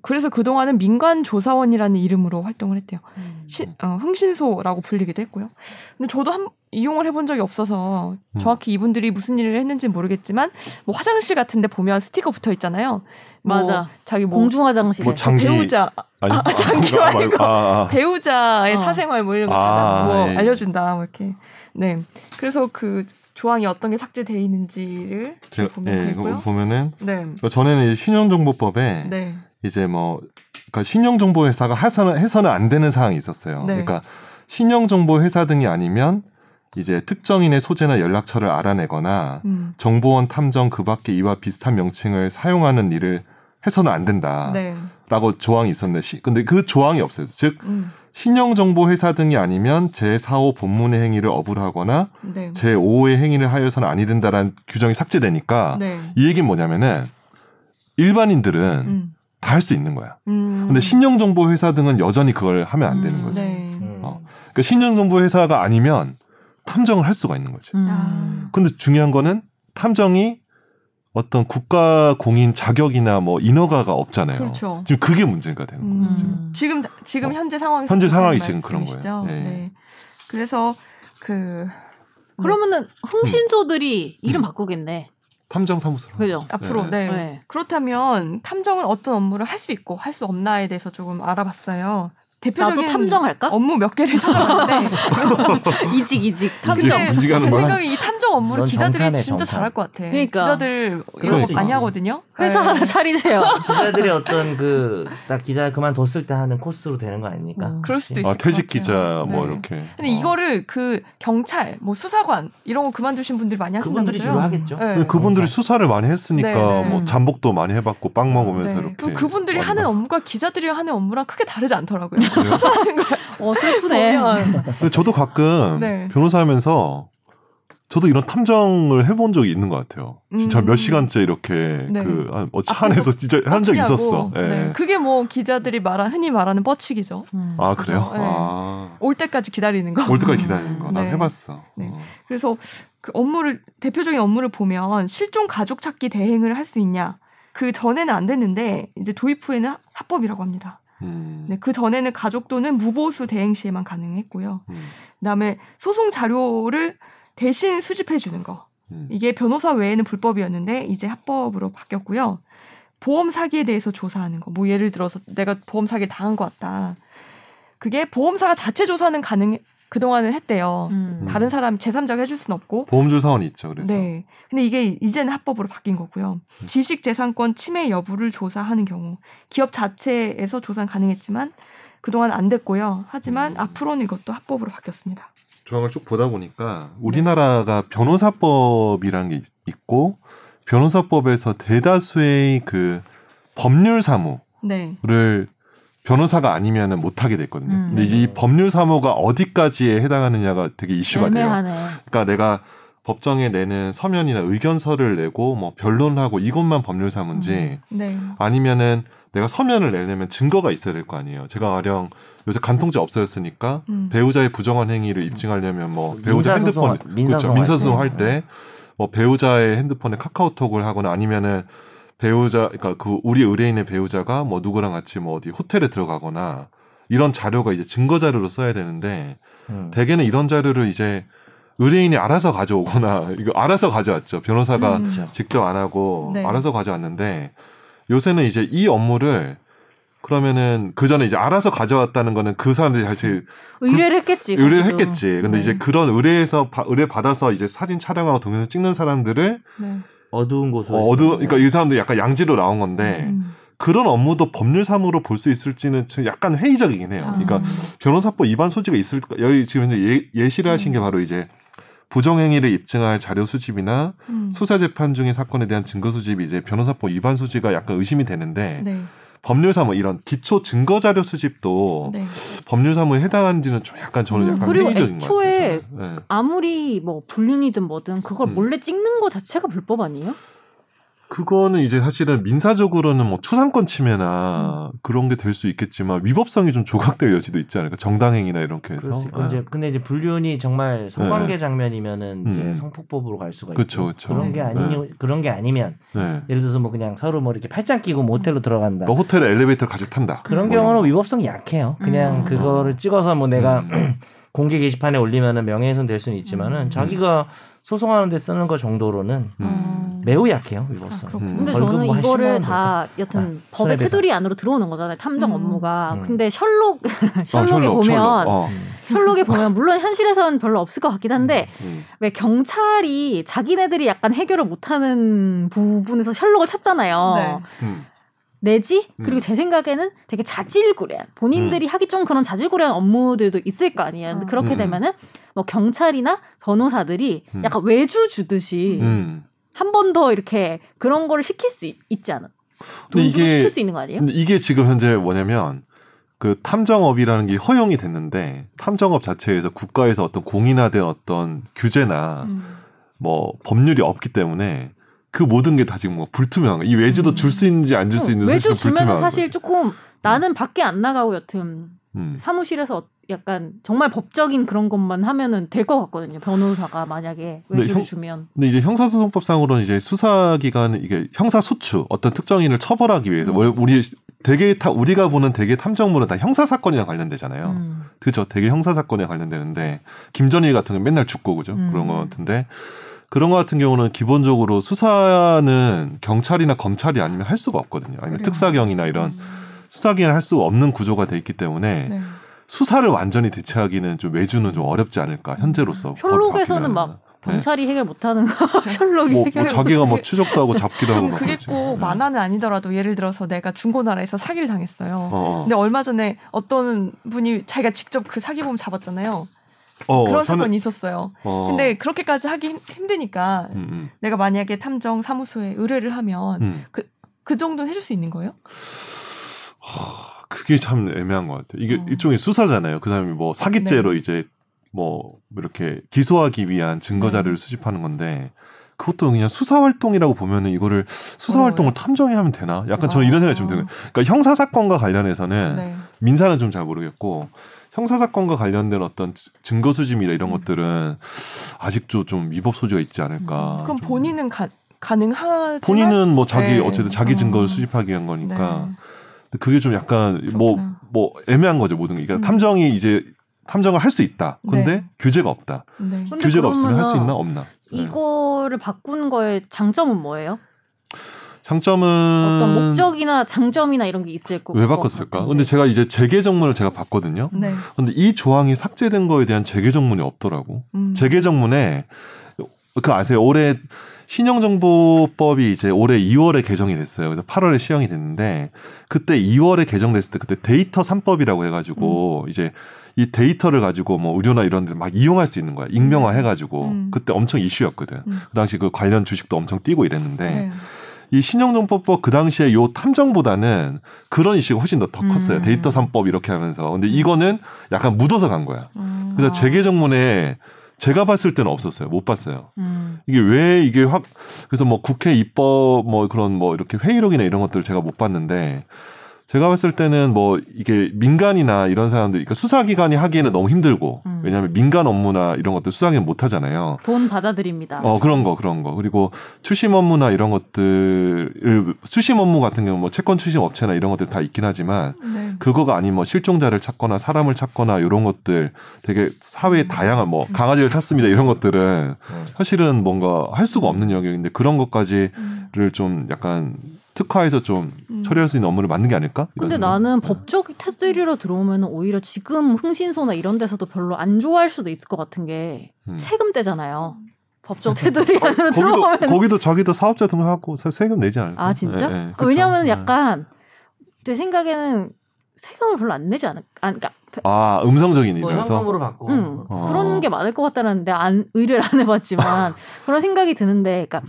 그래서 그동안은 민간 조사원이라는 이름으로 활동을 했대요. 음. 시, 어, 흥신소라고 불리기도 했고요. 근데 저도 한, 이용을 해본 적이 없어서 음. 정확히 이분들이 무슨 일을 했는지는 모르겠지만 뭐 화장실 같은데 보면 스티커 붙어 있잖아요. 뭐 맞아. 자기 뭐 공중 화장실. 뭐 장기 배우자 아니 아, [laughs] 장기 그거 말고. 아, 아. 배우자의 어. 사생활 뭐 이런 거 아, 찾아서 뭐 예. 알려준다 뭐 이렇게 네 그래서 그 조항이 어떤 게 삭제돼 있는지를 제가 보면 예, 되고요. 이거 보면은 네, 전에는 이 신용정보법에 네, 이제 뭐 그러니까 신용 정보 회사가 해서는 해서는 안 되는 사항이 있었어요. 네. 그러니까 신용 정보 회사 등이 아니면 이제 특정인의 소재나 연락처를 알아내거나 음, 정보원 탐정 그밖에 이와 비슷한 명칭을 사용하는 일을 해서는 안 된다라고 네, 조항이 있었는데 시, 근데 그 조항이 없어요. 즉 음, 신용정보회사 등이 아니면 제4호 본문의 행위를 어불하거나 네, 제5호의 행위를 하여서는 아니 된다라는 규정이 삭제되니까 네, 이 얘기는 뭐냐면은 일반인들은 음, 다 할 수 있는 거야. 음, 근데 신용정보 회사 등은 여전히 그걸 하면 안 되는 음, 거지. 네, 음. 어. 그러니까 신용정보 회사가 아니면 탐정을 할 수가 있는 거지. 음. 아. 근데 중요한 거는 탐정이 어떤 국가 공인 자격이나 뭐 인허가가 없잖아요. 그렇죠. 지금 그게 문제가 되는 거예요. 음, 지금. 지금 지금 어. 현재 상황이 현재 상황이 지금 그런 거예요. 네. 네. 그래서 그 그러면은 흥신소들이 이름 음. 바꾸겠네. 탐정 사무소로. 그죠? 앞으로 네. 네. 네. 그렇다면 탐정은 어떤 업무를 할 수 있고 할 수 없나에 대해서 조금 알아봤어요. 대표적인 탐정할까? 업무 몇 개를 찾아봤는데 이직 [laughs] 이직 이직. 탐정. 근데 이직 하는 제 거야? 생각에 이 탐정 업무를 넌 기자들이 정타네, 진짜 정타. 잘할 것 같아. 그러니까. 기자들 이런 거수 많이. 하거든요. 회사 네. 하나 차리세요. [laughs] 기자들의 어떤 그 딱 기자 그만뒀을 때 하는 코스로 되는 거 아닙니까? 음. 그럴 수도 있을 아, 것 퇴직 같아요. 기자 뭐 네. 이렇게. 근데 어. 이거를 그 경찰, 뭐 수사관 이런 거 그만두신 분들이 많이 그분들이 하신다면서요. 주로 하겠죠. 네. 그분들이 수사를 많이 했으니까 네, 네. 뭐 잠복도 많이 해봤고 빵 먹으면서 네. 이렇게. 그 그분들이 하는 봤- 업무가 기자들이 하는 업무랑 크게 다르지 않더라고요. [laughs] 어 슬프네. 근데 저도 가끔 네. 변호사 하면서 저도 이런 탐정을 해본 적이 있는 것 같아요. 진짜 음. 몇 시간째 이렇게 네. 그 아, 어, 차 안에서 진짜 한 적. 있었어. 예. 네. 그게 뭐 기자들이 말한 흔히 말하는 뻗치기죠. 음. 아 그래요? 그죠? 네. 아, 올 때까지 기다리는 거. 올 때까지 기다리는 거. 난 네. 해봤어. 네. 어. 그래서 그 업무를 대표적인 업무를 보면 실종 가족 찾기 대행을 할 수 있냐? 그 전에는 안 됐는데 이제 도입 후에는 합- 합법이라고 합니다. 음. 네, 그 전에는 가족 또는 무보수 대행 시에만 가능했고요. 음. 그다음에 소송 자료를 대신 수집해 주는 거. 음. 이게 변호사 외에는 불법이었는데 이제 합법으로 바뀌었고요. 보험 사기에 대해서 조사하는 거. 뭐 예를 들어서 내가 보험 사기를 당한 것 같다. 그게 보험사가 자체 조사는 가능 그동안은 했대요. 음. 다른 사람 제3자가 해줄 수는 없고. 보험주 사원이 있죠. 그래서 네. 근데 이게 이제는 합법으로 바뀐 거고요. 음. 지식재산권 침해 여부를 조사하는 경우 기업 자체에서 조사는 가능했지만 그동안 안 됐고요. 하지만 음. 앞으로는 이것도 합법으로 바뀌었습니다. 조항을 쭉 보다 보니까 우리나라가 변호사법이라는 게 있- 있고 변호사법에서 대다수의 그 법률 사무를 네. 변호사가 아니면은 못 하게 됐거든요. 음. 근데 이제 이 법률 사무가 어디까지에 해당하느냐가 되게 이슈가 돼요. 애매하네. 그러니까 내가 법정에 내는 서면이나 의견서를 내고 뭐 변론하고 이것만 법률 사무인지 네. 아니면은 내가 서면을 내려면 증거가 있어야 될 거 아니에요. 제가 가령 요새 간통죄 없어졌으니까 음. 배우자의 부정한 행위를 입증하려면 뭐 배우자 민사소송 핸드폰 할- 그렇죠. 민사소송 민사소송 할할 때. 때뭐 배우자의 핸드폰에 카카오톡을 하거나 아니면은 배우자 그러니까 그 우리 의뢰인의 배우자가 뭐 누구랑 같이 뭐 어디 호텔에 들어가거나 이런 자료가 이제 증거 자료로 써야 되는데 음. 대개는 이런 자료를 이제 의뢰인이 알아서 가져오거나 [laughs] 이거 알아서 가져왔죠. 변호사가 음. 그렇죠. 직접 안 하고 네. 알아서 가져왔는데 요새는 이제 이 업무를 그러면은 그 전에 이제 알아서 가져왔다는 거는 그 사람들이 사실 의뢰를 했겠지. 의뢰를 거기도. 했겠지. 근데 네. 이제 그런 의뢰에서 바- 의뢰 받아서 이제 사진 촬영하고 동영상 찍는 사람들을 네. 어두운 곳으로. 어, 어두. 그러니까 이 사람들 이 약간 양지로 나온 건데 음. 그런 업무도 법률상으로 볼 수 있을지는 좀 약간 회의적이긴 해요. 아. 그러니까 변호사법 위반 소지가 있을까? 여기 지금 이제 예, 예시를 하신 게 바로 이제 부정행위를 입증할 자료 수집이나 음. 수사 재판 중의 사건에 대한 증거 수집이 이제 변호사법 위반 소지가 약간 의심이 되는데 네. 법률사무 이런 기초 증거 자료 수집도 네. 법률사무에 해당하는지는 좀 약간 저는 음, 약간 그리고 애초에. 네. 아무리 뭐 불륜이든 뭐든 그걸 음. 몰래 찍는 거 자체가 불법 아니에요? 그거는 이제 사실은 민사적으로는 뭐 추상권 침해나 음. 그런 게 될 수 있겠지만 위법성이 좀 조각될 여지도 있지 않을까 정당행위나 이렇게 그럴 해서 수 있고 이제 근데 이제 불륜이 정말 성관계 네. 장면이면은 이제 음. 성폭법으로 갈 수가 그쵸, 있고 그쵸. 런게 네. 아니 그런 게 아니면 네. 예를 들어서 뭐 그냥 서로 뭐 이렇게 팔짱 끼고 모텔로 들어간다. 뭐 호텔에 엘리베이터 같이 탄다 그런 뭐 경우는 이런 위법성이 약해요. 그냥 음. 그거를 찍어서 뭐 내가 음. [clears throat] 공개 게시판에 올리면은 명예훼손 될 수는 있지만은 음. 자기가 소송하는 데 쓰는 거 정도로는 음. 매우 약해요 아, 위법성. 그렇구나. 음. 근데 저는 뭐한 이거를 10만 원다 여튼 아, 법의. 테두리 안으로 들어오는 거잖아요. 탐정 음. 업무가. 음. 근데 셜록 어, [laughs] 셜록에 셜록, 보면 셜록. 어. 음. 셜록에 보면 물론 현실에서는 별로 없을 것 같긴 한데 음. 왜 경찰이 자기네들이 약간 해결을 못하는 부분에서 셜록을 찾잖아요. 네. 음. 내지 그리고 음. 제 생각에는 되게 자질구레한 본인들이 하기 좀 그런 자질구레한 업무들도 있을 거 아니에요. 근데 음. 그렇게 음. 되면은 뭐 경찰이나 변호사들이 음. 약간 외주 주듯이 음. 한번 더 이렇게 그런 거를 시킬 수 있, 있지 않아? 돈 주고 이게- 시킬 수 있는 거 아니에요? 이게 지금 현재 뭐냐면 그 탐정업이라는 게 허용이 됐는데 탐정업 자체에서 국가에서 어떤 공인화된 어떤 규제나 음. 뭐 법률이 없기 때문에 그 모든 게 다 지금 뭐 불투명한 거야. 이 외주도 음. 줄수 있는지 안 줄 수 있는지 외주 불투명한 사실 거지. 조금 나는 밖에 안 나가고 여튼 음. 사무실에서 약간 정말 법적인 그런 것만 하면은 될 것 같거든요. 변호사가 만약에 외주를 형- 주면. 근데 이제 형사소송법상으로는 이제 수사기관 이게 형사 소추 어떤 특정인을 처벌하기 위해서 음. 월- 우리 대개 타 우리가 보는 대개 탐정물은 다 형사 사건이랑 관련되잖아요. 음. 그죠? 되게 형사 사건에 관련되는데 김전일 같은 건 맨날 죽고 그죠? 음. 그런 거 같은데 그런 거 같은 경우는 기본적으로 수사는 경찰이나 검찰이 아니면 할 수가 없거든요. 아니면 그래요. 특사경이나 이런 음. 수사기관을 할 수가 없는 구조가 돼 있기 때문에 네. 수사를 완전히 대체하기는 좀 외주는 좀 어렵지 않을까 현재로서. 셜록에서는 법이 막 바뀌면. 경찰이 해결 못하는 거 [laughs] 셜록이 뭐, 해결 뭐 자기가 뭐 추적도 하고 잡기도 하고 [laughs] 그게. 꼭 네. 만화는 아니더라도 예를 들어서 내가 중고나라에서 사기를 당했어요. 어, 어. 근데 얼마 전에 어떤 분이 자기가 직접 그 사기범 잡았잖아요. 어, 그런 저는- 사건이 있었어요. 어. 근데 그렇게까지 하기 힘- 힘드니까 음, 음, 내가 만약에 탐정 사무소에 의뢰를 하면 음. 그 정도는 해줄 수 있는 거예요? 하, 그게 참 애매한 것 같아요. 이게 어. 일종의 수사잖아요. 그 사람이 뭐 사기죄로 이제 뭐 이렇게 기소하기 위한 증거 네. 자료를 수집하는 건데 그것도 그냥 수사 활동이라고 보면은 이거를 수사 어려워요. 활동을 탐정이 하면 되나? 약간 저는 이런 생각이 좀 드는 거예요. 그러니까 형사 사건과 관련해서는 네. 민사는 좀 잘 모르겠고 형사 사건과 관련된 어떤 지- 증거 수집이나 이런 음. 것들은 아직도 좀 위법 소지가 있지 않을까. 그럼 좀. 본인은 가, 가능하지만 본인은 뭐 자기 네. 어쨌든 자기 증거를 어. 수집하기 위한 거니까 네. 그게 좀 약간 뭐 그렇구나. 뭐 애매한 거죠 모든 게. 그러니까 음. 탐정이 이제 탐정을 할 수 있다. 근데 네. 규제가 없다. 네. 규제가 없으면 할 수 있나 없나. 네. 이거를 바꾸는 거의 장점은 뭐예요? 장점은 어떤 목적이나 장점이나 이런 게 있을 거고 왜 바꿨을까? 근데 제가 이제 재개정문을 제가 봤거든요. 네. 근데 이 조항이 삭제된 거에 대한 재개정문이 없더라고. 음. 재개정문에 그 아세요? 올해 신형정보법이 이제 올해 2월에 개정이 됐어요. 그래서 8월에 시행이 됐는데 그때 2월에 개정됐을 때 그때 데이터 3법이라고 해가지고 이제 이 데이터를 가지고 뭐 의료나 이런 데 막 이용할 수 있는 거야. 익명화 해가지고 음. 그때 엄청 이슈였거든. 음. 그 당시 그 관련 주식도 엄청 뛰고 이랬는데 네. 이 신형정보법 그 당시에 요 탐정보다는 그런 이슈가 훨씬 더, 더 컸어요. 음. 데이터 3법 이렇게 하면서. 근데 이거는 약간 묻어서 간 거야. 음. 그래서 아. 재개정문에 제가 봤을 때는 없었어요. 못 봤어요. 음. 이게 왜 이게 확 그래서 뭐 국회 입법 뭐 그런 뭐 이렇게 회의록이나 이런 것들 제가 못 봤는데 제가 봤을 때는 뭐 이게 민간이나 이런 사람들 그러니까 수사기관이 하기에는 너무 힘들고 음. 왜냐하면 민간 업무나 이런 것들 수사기관 못 하잖아요. 돈 받아들입니다. 어 그런 거 그런 거 그리고 추심 업무나 이런 것들을 수심 업무 같은 경우 뭐 채권 추심 업체나 이런 것들 다 있긴 하지만 네. 그거가 아닌 뭐 실종자를 찾거나 사람을 찾거나 이런 것들 되게 사회에 다양한 뭐 강아지를 찾습니다 이런 것들은 네. 사실은 뭔가 할 수가 없는 영역인데 그런 것까지를 음. 좀 약간 특화해서 좀 음. 처리할 수 있는 업무를 맡는 게 아닐까? 근데 생각. 나는 네. 법적 테두리로 들어오면 오히려 지금 흥신소나 이런 데서도 별로 안 좋아할 수도 있을 것 같은 게 음. 세금 떼잖아요. 법적 [laughs] 테두리 안으로 거기도 들어오면 거기도 자기도 사업자 등록하고 세- 세금 내지 않을까? 아 진짜? 예, 예, 아, 그쵸. 왜냐하면 예. 약간 제 생각에는 세금을 별로 안 내지 않을. 아, 그러니까 아 음성적인 뭐 일이라서 현금으로 받고 음, 어. 그런 게 많을 것 같다는데 안 의뢰를 안 해봤지만 [laughs] 그런 생각이 드는데, 그러니까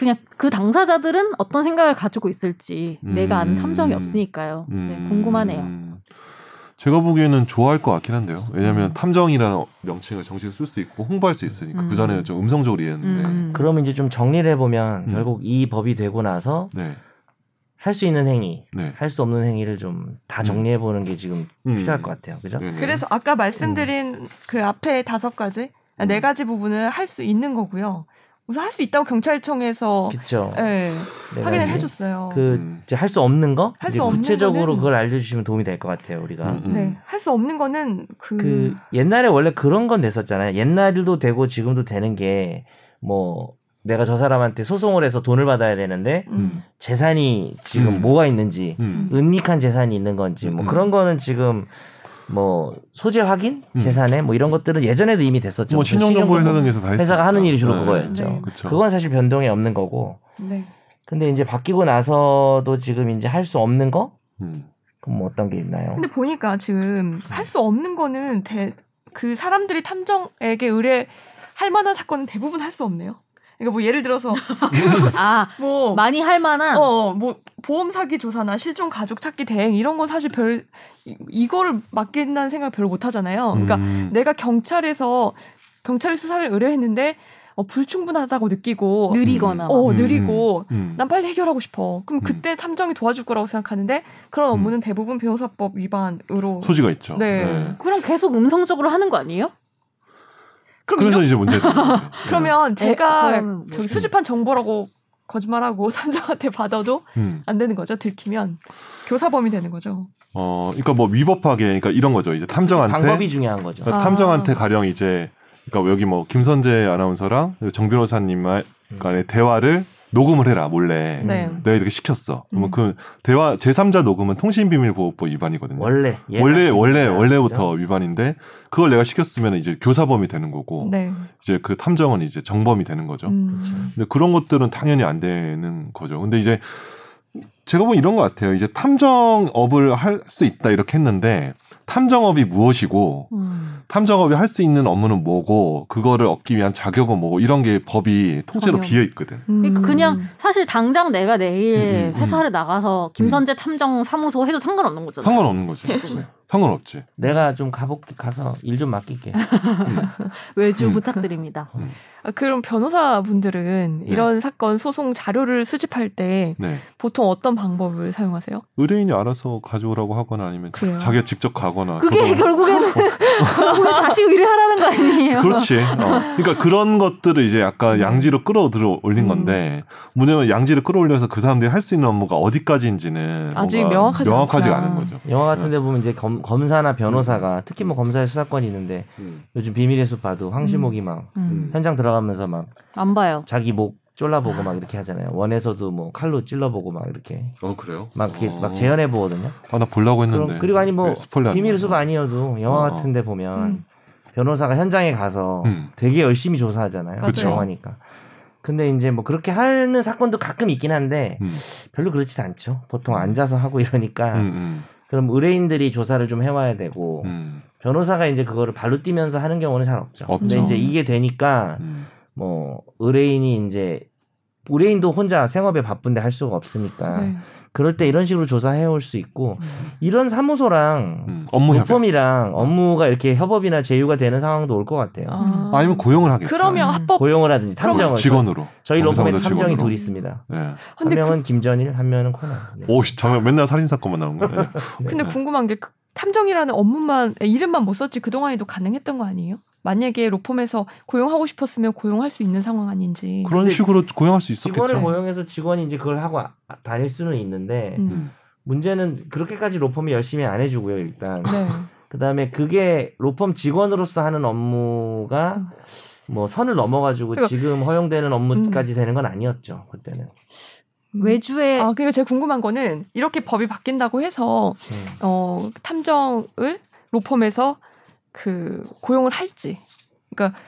그냥 그 당사자들은 어떤 생각을 가지고 있을지 내가 아는 음. 탐정이 없으니까요. 네, 음. 궁금하네요. 제가 보기에는 좋아할 것 같긴 한데요. 왜냐하면 음. 탐정이라는 명칭을 정식으로 쓸 수 있고 홍보할 수 있으니까 음. 그 전에는 좀 음성적으로 이해했는데. 음. 그러면 이제 좀 정리를 해보면 음. 결국 이 법이 되고 나서 네, 할수 있는 행위, 네. 할수 없는 행위를 좀 다 정리해 보는 게 지금 음. 필요할 것 같아요. 그죠? 네, 네. 그래서 아까 말씀드린 그 앞에 다섯 가지 음. 네 가지 부분을 할 수 있는 거고요. 우선 할 수 있다고 경찰청에서 그쵸. 예, 네 확인을. 해줬어요. 그 음. 이제 할 수 없는 거, 할수 이제 없는 구체적으로 거는- 그걸 알려주시면 도움이 될 것 같아요. 우리가 음, 음. 네, 할 수 없는 거는 그, 그 옛날에 원래 그런 건 냈었잖아요. 옛날도 되고 지금도 되는 게 뭐 내가 저 사람한테 소송을 해서 돈을 받아야 되는데 음, 재산이 지금 음. 뭐가 있는지 음. 은닉한 재산이 있는 건지 뭐 음. 그런 거는 지금 뭐 소재 확인 음. 재산에 뭐 이런 것들은 예전에도 이미 됐었죠. 뭐 신용정보 회사 등에서 다. 회사가 하는 일이 주로 그거였죠. 네. 그쵸. 그건 사실 변동이 없는 거고. 네. 근데 이제 바뀌고 나서도 지금 이제 할 수 없는 거? 음. 그럼 뭐 어떤 게 있나요? 근데 보니까 지금 할 수 없는 거는 대, 그 사람들이 탐정에게 의뢰할 만한 사건은 대부분 할 수 없네요. 그러니까 뭐 예를 들어서 [laughs] 아뭐 많이 할 만한 어, 뭐 보험 사기 조사나 실종 가족 찾기 대행 이런 건 사실 별 이- 이거를 맡긴다는 생각 별로 못 하잖아요. 그러니까 음. 내가 경찰에서 경찰 수사를 의뢰했는데 어, 불충분하다고 느끼고 느리거나 막. 어 음, 느리고 음. 난 빨리 해결하고 싶어. 그럼 음. 그때 탐정이 도와줄 거라고 생각하는데 그런 업무는 대부분 변호사법 위반으로 소지가 있죠. 네. 그럼 계속 음성적으로 하는 거 아니에요? 그래서 이런- 이제 [laughs] 거죠. 그러면 제가 그럼 뭐- 저기 수집한 정보라고 거짓말하고 [laughs] 탐정한테 받아도 음. 안 되는 거죠. 들키면 교사범이 되는 거죠. 어, 그러니까 뭐 위법하게, 그러니까 이런 거죠. 이제 탐정한테 방법이 중요한 거죠. 그러니까 아. 탐정한테 가령 이제 그러니까 여기 뭐 김선재 아나운서랑 정 변호사님 간의 대화를 녹음을 해라 몰래. 네. 내가 이렇게 시켰어. 그러면 음. 그 대화 제3자 녹음은 통신비밀보호법 위반이거든요. 원래 얘가 원래 원래 원래부터 그죠? 위반인데 그걸 내가 시켰으면 이제 교사범이 되는 거고 네. 이제 그 탐정은 이제 정범이 되는 거죠. 음. 근데 그런 것들은 당연히 안 되는 거죠. 근데 이제 제가 보면 이런 것 같아요. 이제 탐정업을 할 수 있다 이렇게 했는데 탐정업이 무엇이고 음. 탐정업이 할 수 있는 업무는 뭐고 그거를 얻기 위한 자격은 뭐고 이런 게 법이 통째로 전혀. 비어 있거든. 그러니까 음. 그냥 사실 당장 내가 내일 음, 음, 회사를 나가서 김선재 탐정 사무소 해도 상관없는 거잖아요. 상관없는 거지. 상관없지. 내가 좀 가볼게 가서 일 좀 맡길게. [laughs] 외주 음. 부탁드립니다. 아, 그럼 변호사분들은 네. 이런 사건 소송 자료를 수집할 때 네. 보통 어떤 방법을 사용하세요? 의뢰인이 알아서 가져오라고 하거나 아니면 그래요? 자기가 직접 가거나. 그게 저도- 결국에는 [laughs] 결국에 다시 의뢰하라는 거 아니에요? 그렇지. 어. 그러니까 그런 것들을 이제 약간 양지로 끌어들어 올린 음. 건데 문제는 양지를 끌어올려서 그 사람들이 할 수 있는 업무가 어디까지인지는 아직 명확하지 명확하지가 않구나. 않은 거죠. 영화 같은데 보면 이제 검, 검사나 변호사가 특히 뭐 검사의 수사권이 있는데 음. 요즘 비밀의 숲 봐도 황시목이 막 음. 현장 들어가면서 막 안 봐요. 자기 목 쫄라보고 막 이렇게 하잖아요. 원에서도 뭐 칼로 찔러보고 막 이렇게 어 그래요? 막 이렇게 어. 막 재현해 보거든요. 아나 보려고 했는데. 그럼 그리고 아니 뭐 네, 스포일러 비밀의 숲. 아니어도 영화 어. 같은데 보면 음. 변호사가 현장에 가서 음. 되게 열심히 조사하잖아요. 그쵸. 영화니까. 근데 이제 뭐 그렇게 하는 사건도 가끔 있긴 한데 음. 별로 그렇지 않죠. 보통 앉아서 하고 이러니까 음, 그럼 의뢰인들이 조사를 좀 해와야 되고 음, 변호사가 이제 그거를 발로 뛰면서 하는 경우는 잘 없죠. 근데 없죠. 이제 이게 되니까 음. 뭐 의뢰인이 이제 의뢰인도 혼자 생업에 바쁜데 할 수가 없으니까 네. 그럴 때 이런 식으로 조사해 올 수 있고 이런 사무소랑 음. 업무. 로펌이랑 업무가 이렇게 협업이나 제휴가 되는 상황도 올 것 같아요. 아. 아니면 고용을 하겠죠. 그러면 음. 합법 고용을 하든지 탐정을 직원으로. 저희 로펌에 탐정이 직원으로. 둘 있습니다. 네. 한 근데 그, 명은 김전일, 한 명은 코난. 네. 오씨 정말 맨날 살인 사건만 나오는 거예요. 네. 근데 궁금한 게그 탐정이라는 업무만 이름만 못 썼지 그 동안에도 가능했던 거 아니에요? 만약에 로펌에서 고용하고 싶었으면 고용할 수 있는 상황 아닌지. 그런 식으로 고용할 수 있었겠죠. 직원을 고용해서 직원이 이제 그걸 하고 아- 다닐 수는 있는데 음. 문제는 그렇게까지 로펌이 열심히 안 해주고요 일단. 네. [laughs] 그다음에 그게 로펌 직원으로서 하는 업무가 뭐 선을 넘어가지고 그러니까- 지금 허용되는 업무까지 되는 건 아니었죠 그때는. 음. 외주에 아, 그러니까 제가 궁금한 거는 이렇게 법이 바뀐다고 해서 음. 어, 탐정을 로펌에서 그 고용을 할지. 그러니까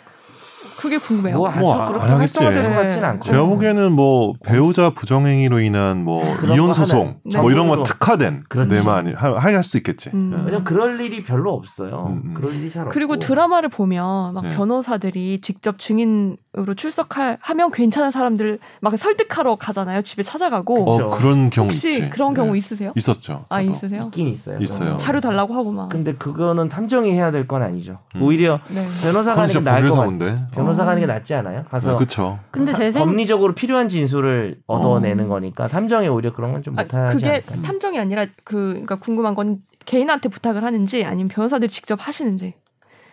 그게 궁금해요. 뭐 아주 뭐안 그렇게 하겠지. 활성화된 것 네. 같지는 않고. 제가 보기에는 뭐 배우자 부정행위로 인한 뭐 그런 이혼 거 소송 하는- 뭐 이런 거 정부로. 특화된. 데만 할 수 있겠지. 음. 예. 왜냐면 그럴 일이 별로 없어요. 음, 음. 그럴 일이 잘 없고. 그리고 드라마를 보면 막 네. 변호사들이 직접 증인으로 출석하면 괜찮은 사람들 막 설득하러 가잖아요. 집에 찾아가고. 어 그런 경우 혹시 있지. 그런 경우 예. 있으세요? 있었죠. 아, 저도. 있으세요? 있긴 있어요. 있어요. 자료 달라고 하고 막. 근데 그거는 탐정이 해야 될 건 아니죠. 음. 오히려 네. 변호사가 하는 게 나을 것 같아요. 변호사가 하는 게 어. 낫지 않아요? 가서 네, 그쵸. 근데 제 생, 법리적으로 필요한 진술을 얻어내는 어. 거니까 탐정이 오히려 그런 건좀 아, 못하지 그게 않을까. 탐정이 아니라 그 그러니까 궁금한 건 개인한테 부탁을 하는지 아니면 변호사들 직접 하시는지.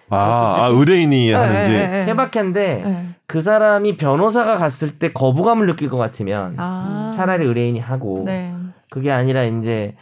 아, 아 의뢰인이 하는지. 예, 예, 예. 해박한데 예. 그 사람이 변호사가 갔을 때 거부감을 느낄 것 같으면 아. 차라리 의뢰인이 하고 네. 그게 아니라 이제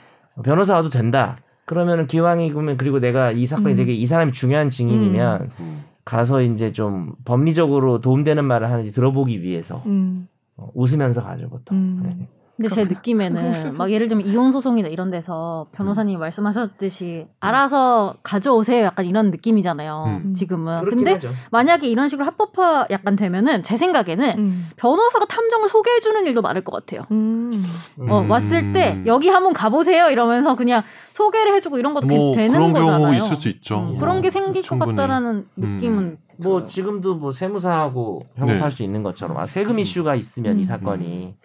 변호사 와도 된다. 그러면은 기왕이 그러면 그리고 내가 이 사건이 음. 되게 이 사람이 중요한 증인이면 음. 가서 이제 좀 법리적으로 도움되는 말을 하는지 들어보기 위해서 음. 어, 웃으면서 가죠 보통. 음. 네. 근데 제 그렇구나. 느낌에는 막 예를 들면 이혼 소송이나 이런 데서 변호사님이 말씀하셨듯이 알아서 가져오세요 약간 이런 느낌이잖아요. 음. 지금은. 그렇긴 근데 하죠. 만약에 이런 식으로 합법화 약간 되면은 제 생각에는 음. 변호사가 탐정을 소개해 주는 일도 많을 것 같아요. 음. 어, 음. 왔을 때 여기 한번 가보세요 이러면서 그냥 소개를 해주고 이런 것도 뭐 되는 그런 거잖아요. 경우 있을 수 있죠. 음. 그런 게 어, 생길 것 충분히. 같다라는 느낌은 뭐. 지금도 뭐 세무사하고 협업할 네. 수 있는 것처럼 아, 세금 이슈가 있으면 음. 이 사건이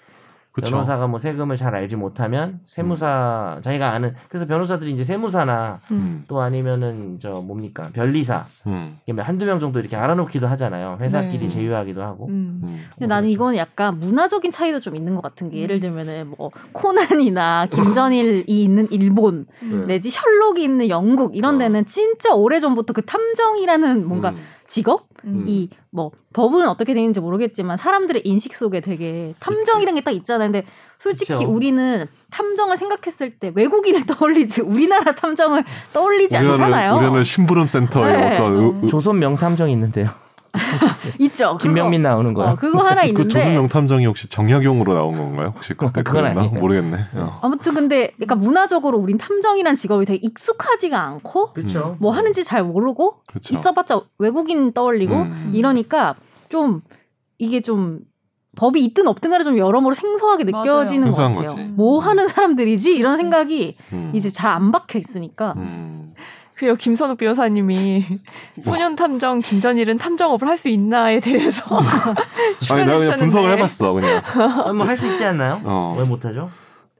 그쵸. 변호사가 뭐 세금을 잘 알지 못하면 세무사 자기가 아는 그래서 변호사들이 이제 세무사나 음. 또 아니면은 저 뭡니까 변리사 음. 이게 뭐 한두 명 정도 이렇게 알아놓기도 하잖아요 회사끼리 네. 제휴하기도 하고 음. 음. 근데 나는 이거는 약간 문화적인 차이도 좀 있는 것 같은 게 음. 예를 들면은 뭐 코난이나 김전일이 [laughs] 있는 일본 음. 내지 셜록이 있는 영국 이런 어. 데는 진짜 오래 전부터 그 탐정이라는 뭔가 음. 직업 음. 이뭐 법은 어떻게 되는지 모르겠지만 사람들의 인식 속에 되게 탐정이라는 게딱 있잖아요. 근데 솔직히 그쵸. 우리는 탐정을 생각했을 때 외국인을 [laughs] 떠올리지 우리나라 탐정을 떠올리지 우리나라- 않잖아요. 우리나라 심부름 센터에 네, 어떤 조선 명탐정이 있는데요 [laughs] 있죠. 그거. 김명민 나오는 거요 어, 그거 하나 그 있는데 조선 명탐정이 혹시 정약용으로 나온 건가요? 혹시 그때 그건 그랬나? 아니에요. 모르겠네. 어. 아무튼 근데 그러니까 문화적으로 우린 탐정이란 직업이 되게 익숙하지가 않고 그렇죠 뭐 하는지 잘 모르고 그렇죠. 있어봤자 외국인 떠올리고 음. 이러니까 좀 이게 좀 법이 있든 없든 간에 좀 여러모로 생소하게 맞아요. 느껴지는 것 생소한 같아요. 거지. 뭐 하는 사람들이지 이런 그치. 생각이 음. 이제 잘 안 박혀 있으니까 음. 그요 김선욱 변호사님이 소년 탐정 김전일은 탐정업을 할 수 있나에 대해서 아니 내가 그냥 분석을 해봤어 그냥. 뭐할 수 있지 않나요 어. 왜 못하죠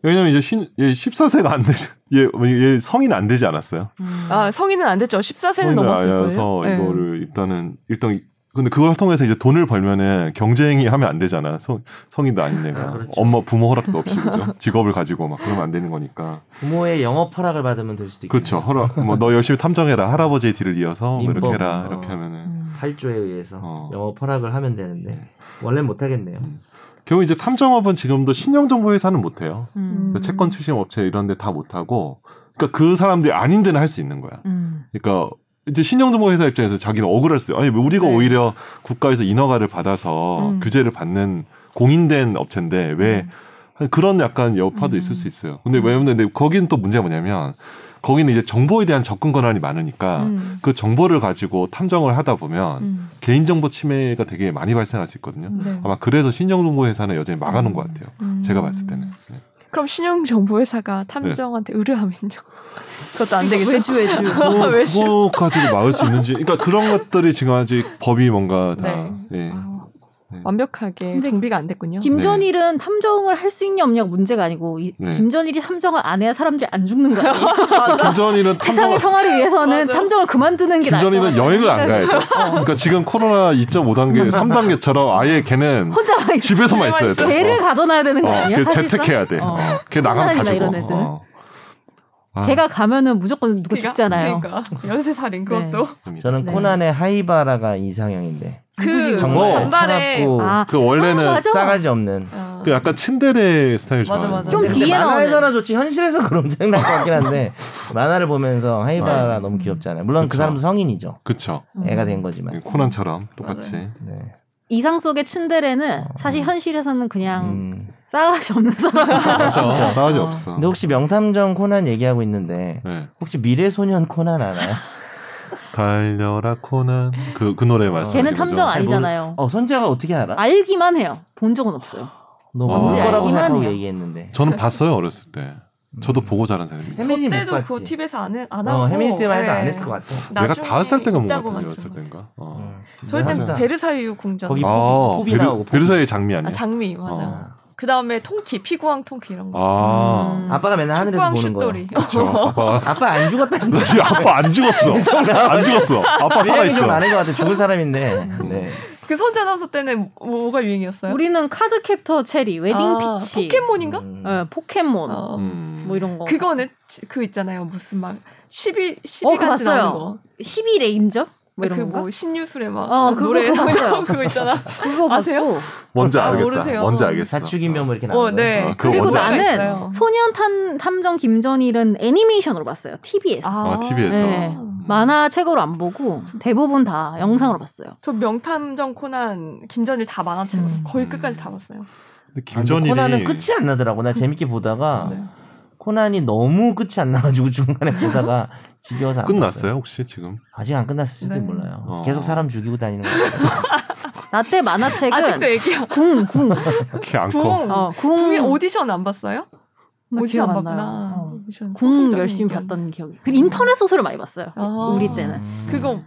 왜냐면 이제 신, 얘 14세가 안 되지. 얘, 얘 성인 안 되지 않았어요. 아 성인은 안 됐죠. 14세는 넘었을 거예요. 네. 이거를 일단은 일단 근데 그걸 통해서 이제 돈을 벌면은 경쟁이 하면 안 되잖아. 성, 성인도 아닌 애가 그렇죠. 엄마 부모 허락도 없이 그죠? 직업을 가지고 막 그러면 안 되는 거니까. 부모의 영업 허락을 받으면 될 수도 있고 그렇죠. 허락 뭐 너 열심히 탐정해라. 할아버지의 뒤를 이어서 뭐 이렇게. 해라. 어. 이렇게 하면은 음. 8조에 의해서 어. 영업 허락을 하면 되는데 원래 는 못 하겠네요 결국 이제 탐정업은 지금도 신용정보회사는 못 해요. 음. 음. 채권 추심 업체 이런 데 다 못 하고 그러니까 그 사람들이 아닌 데는 할 수 있는 거야. 음. 그러니까 이제 신용정보회사 입장에서 자기는 억울할 수 있어요. 아니 우리가 네. 오히려 국가에서 인허가를 받아서 음. 규제를 받는 공인된 업체인데 왜 음. 그런 약간 여파도 음. 있을 수 있어요. 근데 음. 왜냐면 근데 거기는 또 문제가 뭐냐면 거기는 이제 정보에 대한 접근 권한이 많으니까 음. 그 정보를 가지고 탐정을 하다 보면 음. 개인정보 침해가 되게 많이 발생할 수 있거든요. 네. 아마 그래서 신용정보 회사는 여전히 막아놓은 것 같아요. 음. 제가 봤을 때는. 네. 그럼 신용 정보회사가 탐정한테 의뢰하면요? 그것도 안 되겠죠? 외주 외주. 그거, [laughs] 외주. 그거까지도 막을 수 있는지. 그러니까 그런 것들이 지금 아직 법이 뭔가 다. 네. 예. 네. 완벽하게 근데 정비가 안 됐군요. 김전일은 탐정을 할 수 있냐 없냐가 문제가 아니고 이- 네. 김전일이 탐정을 안 해야 사람들이 안 죽는 거 아니에요? [laughs] [laughs] 김전일은 세상의 평화를 위해서는 맞아. 탐정을 그만두는 게 김전일은. 여행을 안 가야 돼. 그러니까 지금 코로나 2.5단계, 3단계처럼 [laughs] 아예 걔는 혼자만 있- 집에서만 있어야 돼. 개를 어. 가둬놔야 되는 거 어, 아니에요? 걔? 재택해야 돼. 어. 어. 걔 나가면 다 죽어. 어. 아, 걔가 가면은 무조건 그러니까- 죽잖아요. 그러니까 [laughs] 연쇄살인 네. 그것도 저는 네. 코난의 하이바라가 이상형인데 그 정말 반발에 차갑고 아, 그 원래는 아. 싸가지 없는 어. 그 약간 친데레 스타일 맞아, 좋아하는 맞아. 좀 뒤에 만화에서나 좋지 현실에서 그런 장난 같긴 한데 [laughs] 만화를 보면서 하이바라 맞아. 너무 귀엽잖아요. 물론 그 그쵸. 사람도 성인이죠. 그쵸. 음. 애가 된 거지만. 코난처럼 똑같이. 맞아요. 네. 이상 속의 츤데레는 사실 음. 현실에서는 그냥 음. 싸가지 없는 사람. [laughs] 맞아. 그렇죠. 싸가지 어. 없어. 근데 혹시 명탐정 코난 얘기하고 있는데 네. 혹시 미래소년 코난 알아요? [laughs] 달려라 코난 그 그 노래 말씀. 걔는 탐정 아니잖아요. 어 선재가 어떻게 알아? 알기만 해요. 본 적은 없어요. 너 뭔지 모를 거라고 생각하고 해요. 얘기했는데. 저는 봤어요 어렸을 때. 저도 보고 자란 사람입니다. 저 혜민이 못 때도 봤지. 그거 TV에서 안, 안 하고 어, 혜민이 때만 해도 안 네. 했을 것 같아. 내가 다섯 살 때가 뭔가 같은데. 때인가. 어. 저희 때는 맞아. 베르사유 궁전 거기 아, 포비 나오고, 포비. 베르사유의 장미 아니야? 아 장미 맞아. 어. 그 다음에 통키 피구왕 통키 이런 거. 아, 음. 아빠가 맨날 하늘에서 보는. 슛돌이. 그렇죠. [laughs] 아빠, 아빠 안 죽었다는 이 [laughs] 아빠 안 죽었어. [laughs] 안 죽었어. 아빠 살아 내용이 좀 있어. 많은 것 같아. 죽을 사람인데. 네. 그 선재 아나운서 때는 뭐가 유행이었어요? 우리는 카드 캡터 체리, 웨딩 아, 피치, 포켓몬인가? 음. 예, 포켓몬, 어. 음. 뭐 이런 거. 그거는 지- 그 있잖아요. 무슨 막 12, 12 어, 봤어요. 나오는 거. 12 레인저? 뭐 이런 거. 그뭐 신유술해 막 어, 그거 노래 그거 봤어요. 그거 있잖아. 그거 아세요? 뭔지 아, 알겠다. 모르세요. 뭔지 알겠어. 사축이면 뭐 이렇게 어, 나오는 네. 어, 그거 그리고 뭔지 나는. 소년 탐, 탐정 김전일은 애니메이션으로 봤어요. TV에서. 아, TV에서. 네. 만화 책으로 안 보고 대부분 다 영상으로 봤어요. 저 명탐정 코난 김전일 다 만화책으로 음. 거의 끝까지 다 봤어요. 근데 아, 근데 김전일이 코난은 끝이 안 나더라고. 나 재밌게 보다가 네. 코난이 너무 끝이 안 나가지고 [laughs] 중간에 보다가 지겨워서 안 끝났어요 봤어요. 혹시 지금? 아직 안 끝났을지도 네. 몰라요. 어. 계속 사람 죽이고 다니는 거예요. 나때 만화책은 아직도 얘기해요. 궁, 궁. 궁. 어, 궁. 오디션 안 봤어요? 나 오디션 안. 봤구나. 어. 오디션 궁 열심히. 봤던 기억이. 그리고 인터넷 소설을 많이 봤어요. 아. 우리 때는. 음. 그거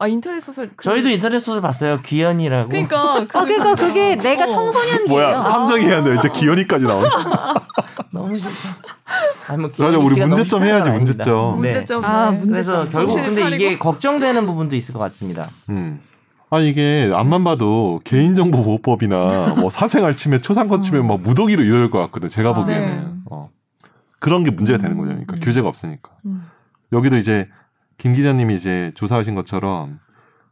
아 인터넷 소설. 그- 저희도 인터넷 소설 봤어요. 귀연이라고. 그러니까 [laughs] 아, 그러니까 그게 내가 어. 청소년기예요. 뭐야 탐정해야 돼. 이제 기현이까지 나오네. [laughs] 너무 싫다. 아니, 뭐 맞아 우리 문제점 해야지 문제점. 네. 문제점. 아, 네. 문제점. 그래서 결국 근데 차리고. 이게 걱정되는 부분도 있을 것 같습니다. 음. 아니 이게 앞만 봐도 개인정보 보호법이나 뭐 [laughs] 사생활 침해, 초상권 침해 막 무더기로 이럴 것 같거든. 제가 아, 보기에는 네. 어. 그런 게 문제가 되는 거죠. 그러니까 음. 규제가 없으니까. 음. 여기도 이제 김 기자님이 이제 조사하신 것처럼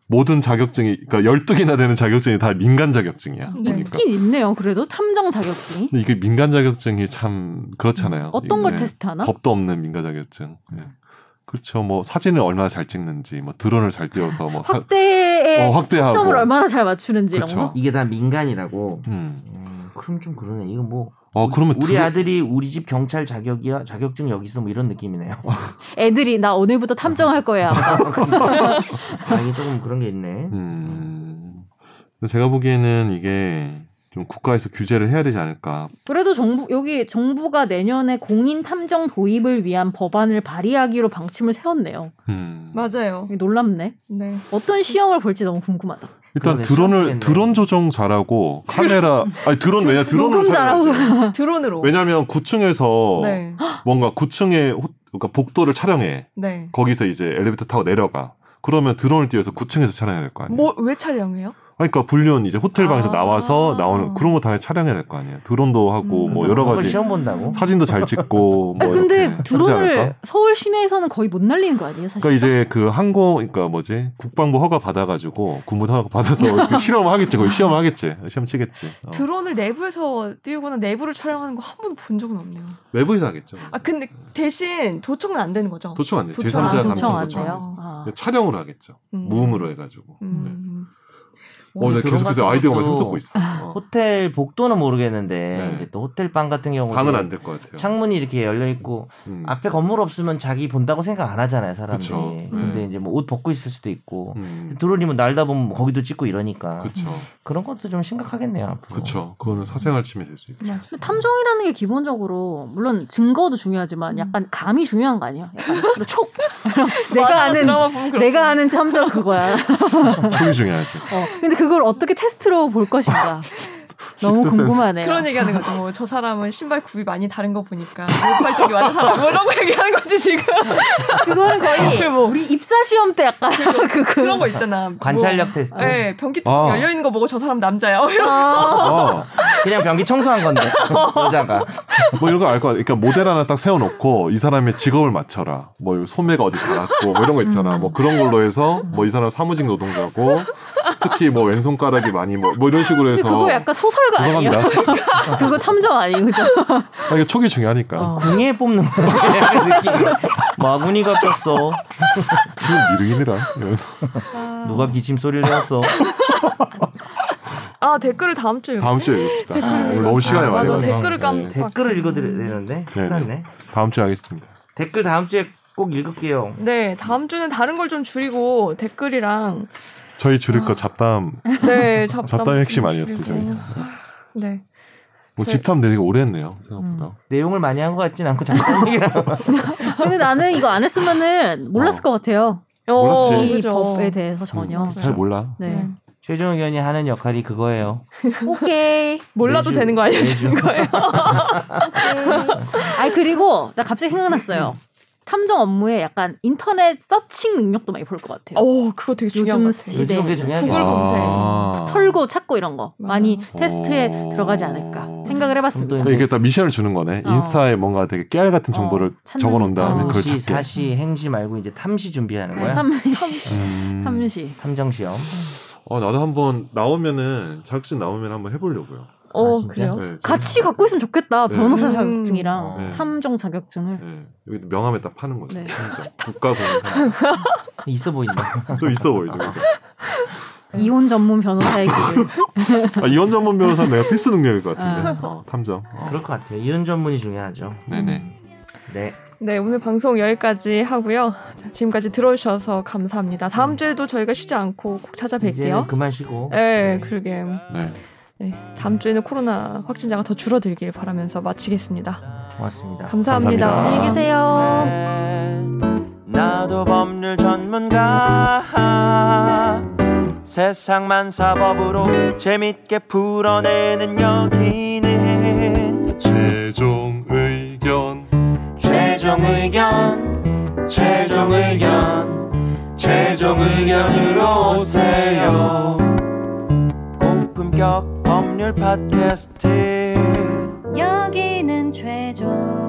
모든 자격증이 그러니까 12개나 되는 자격증이 다 민간 자격증이야. 네. 그러니까. 있긴 있네요. 그래도 탐정 자격증이. 근데 이게 민간 자격증이 참 그렇잖아요. 어떤 걸 테스트하나? 법도 없는 민간 자격증. 예. 그렇죠. 뭐 사진을 얼마나 잘 찍는지, 뭐 드론을 잘 띄워서 뭐 사, 확대의 어, 확대하고. 점을 얼마나 잘 맞추는지 이런 그쵸. 거. 이게 다 민간이라고. 음. 음, 그럼 좀 그러네. 이거 뭐 어 그러면 우리 드- 아들이 우리 집 경찰 자격이야 자격증 여기 있어 뭐 이런 느낌이네요. [laughs] 애들이 나 오늘부터 탐정할 거야. 아, 이게 조금 그런 게 있네. 음. 근데 제가 보기에는 이게 좀 국가에서 규제를 해야 되지 않을까. 그래도 정부 여기 정부가 내년에 공인 탐정 도입을 위한 법안을 발의하기로 방침을 세웠네요. 음. 맞아요. 놀랍네. 네. 어떤 시험을 볼지 너무 궁금하다. 일단 드론을. 드론 조정 잘하고 카메라 아니 드론 왜냐 드론으로 잘하고. [laughs] 드론으로. 왜냐하면 9층에서 네. 뭔가 9층의 호, 그러니까 복도를 촬영해. 네. 거기서 이제 엘리베이터 타고 내려가. 그러면 드론을 띄워서 9층에서 촬영해야 될 거 아니에요. 뭐 왜 촬영해요? 그러니까 불륜 이제 호텔 방에서 아. 나와서 나오는 그런 거 당연히 촬영해야 될 거 아니에요. 드론도 하고 음. 뭐 여러 가지 시험 본다고? 사진도 잘 찍고 [laughs] 뭐 아니, 근데 드론을? 서울 시내에서는 거의 못 날리는 거 아니에요, 사실? 그러니까 이제 그 항공 그러니까 뭐지 국방부 허가 받아 가지고 군부 허가 받아서 실험을 하겠지 거의 시험을 하겠지 시험 치겠지 어. 드론을 내부에서 띄우거나 내부를 촬영하는 거 한 번도 본 적은 없네요. 외부에서 하겠죠 아 근데 대신 도청은 안 되는 거죠. 도청 안 돼. 도청 제3자 안 감청 도청 안 도청. 아. 촬영으로 하겠죠 음. 무음으로 해 가지고 네. 음. 어, 나 드론 계속 그래서 같은 아이디어가 샘솟고 있어 어. 호텔 복도는 모르겠는데 네. 이제 또 호텔 방 같은 경우 방은 안 될 것 같아요 창문이 이렇게 열려 있고 음. 앞에 건물 없으면 자기 본다고 생각 안 하잖아요 사람들이. 그쵸. 근데 음. 이제 뭐 옷 벗고 있을 수도 있고 음. 드론이면 날다 보면 뭐 거기도 찍고 이러니까 그쵸 그런 것도 좀 심각하겠네요 앞으로. 그쵸 그거는 사생활 침해 될수 있죠. 근데 탐정이라는 게 기본적으로 물론 증거도 중요하지만 약간 감이 중요한 거 아니야? 약간 촉 [laughs] 내가 아는 그렇죠. 내가 아는 탐정 그거야. [laughs] 초기 중요하지 어. 근데 그걸 어떻게 테스트로 볼 것인가? [laughs] 너무. 궁금하네요. 그런 얘기하는 거죠. 뭐, 저 사람은 신발 굽이 많이 다른 거 보니까 팔뚝이 많은 사람 뭐 이런 거 얘기하는 거지 지금. [laughs] 그거는 거의 [laughs] 그 뭐. 우리 입사 시험 때 약간 그 그런 거 있잖아. 관찰력 뭐, 테스트. 네, 변기통 아. 열려 있는 거 보고 저 사람 남자야. 뭐 이런. 아, 어, 그냥 변기 청소한 건데 [laughs] 여자가. 뭐 이런 거알것 같아. 그러니까 모델 하나 딱 세워놓고 이 사람의 직업을 맞춰라. 뭐 소매가 어디 닿았고 뭐 이런 거 있잖아. 뭐 그런 걸로 해서 뭐 이 사람 사무직 노동자고 특히 뭐 왼손가락이 많이 뭐, 뭐 이런 식으로 해서 그거 약간 소설 가 아니에요? 죄송합니다. [laughs] 그거 탐정 아니에요, 그죠? 아, 이게 촉이 중요하니까. 어. 궁예 뽑는 느낌. 마구니가 꼈어. 지금 미르이느라 이러면서. 누가 기침 소리를 내었어. 아 댓글을 다음 주에 다음 주에 읽읍시다. 오늘 너무 시간이 아, 많이 맞아. 댓글을 깜 네. 댓글을 읽어드려야 되는데 큰일 났네. 다음 주에 하겠습니다. 댓글 다음 주에 꼭 읽을게요. 네 다음 주는 다른 걸 좀 줄이고 댓글이랑 저희 줄일 거 잡담 네 잡담 잡담이 핵심 좀 아니었어요. 저희. 네뭐 저- 집탐 되게 오래 했네요 생각보다. 내용을 많이 한 것 같진 않고 잠깐 얘기라고. [laughs] 근데 나는 이거 안 했으면은 몰랐을 어. 것 같아요. 몰랐지. 어, 이 그죠. 법에 대해서 전혀. 음, 잘 몰라. 네. 네. 최종 의견이 하는 역할이 그거예요. [laughs] 오케이. 몰라도 매주- 되는 거 알려주는 매주. 거예요. [laughs] 아니 그리고 나 갑자기 생각났어요. 탐정 업무에 약간 인터넷 서칭 능력도 많이 볼 것 같아요. 오 그거 되게 중요한 요즘 것 같아요. 시대. 구글 검색. 아. 털고 찾고 이런 거 많이 맞아. 테스트에 어. 들어가지 않을까 생각을 해봤습니다. 또 그러니까 이게 딱 미션을 주는 거네. 어. 인스타에 뭔가 되게 깨알 같은 정보를 어, 적어놓은 다음에 어. 그걸 시, 찾게. 사시, 행시 말고 이제 탐시 준비하는 네, 거야. 탐시. 음. 탐시. 탐정 시험. 어, 나도 한번 나오면은 자격증 나오면 한번 해보려고요. 어 아? 그래요? 네, 같이 갖고 있으면 좋겠다. 네. 변호사 음. 자격증이랑 네. 탐정 자격증을. 네, 여기 명함에 딱 파는 거죠. 네. 국가공인 탐정. [laughs] 있어 보인다. 좀 있어 보이죠, 그죠? [laughs] 이혼 전문 변호사의 [laughs] 길을. 아, 이혼 전문 변호사는 내가 필수 능력일 것 같은데. 아. 어, 탐정. 어. 그럴 것 같아요. 이런 전문이 중요하죠. 네네. 네. 네 오늘 방송 여기까지 하고요. 자, 지금까지 들어주셔서 감사합니다. 다음 주에도 저희가 쉬지 않고 꼭 찾아뵐게요. 그만 쉬고. 네 그러게 네. 네, 다음 주에는 코로나 확진자가 더 줄어들길 바라면서 마치겠습니다. 고맙습니다. 감사합니다. 감사합니다. 안녕히 계세요. 나도 법률 전문가 세상만 사법으로 재밌게 풀어내는 여기는 최종 의견. 최종 의견 최종 의견 최종 의견으로 오세요 고품격 팟캐스트. 여기는 최종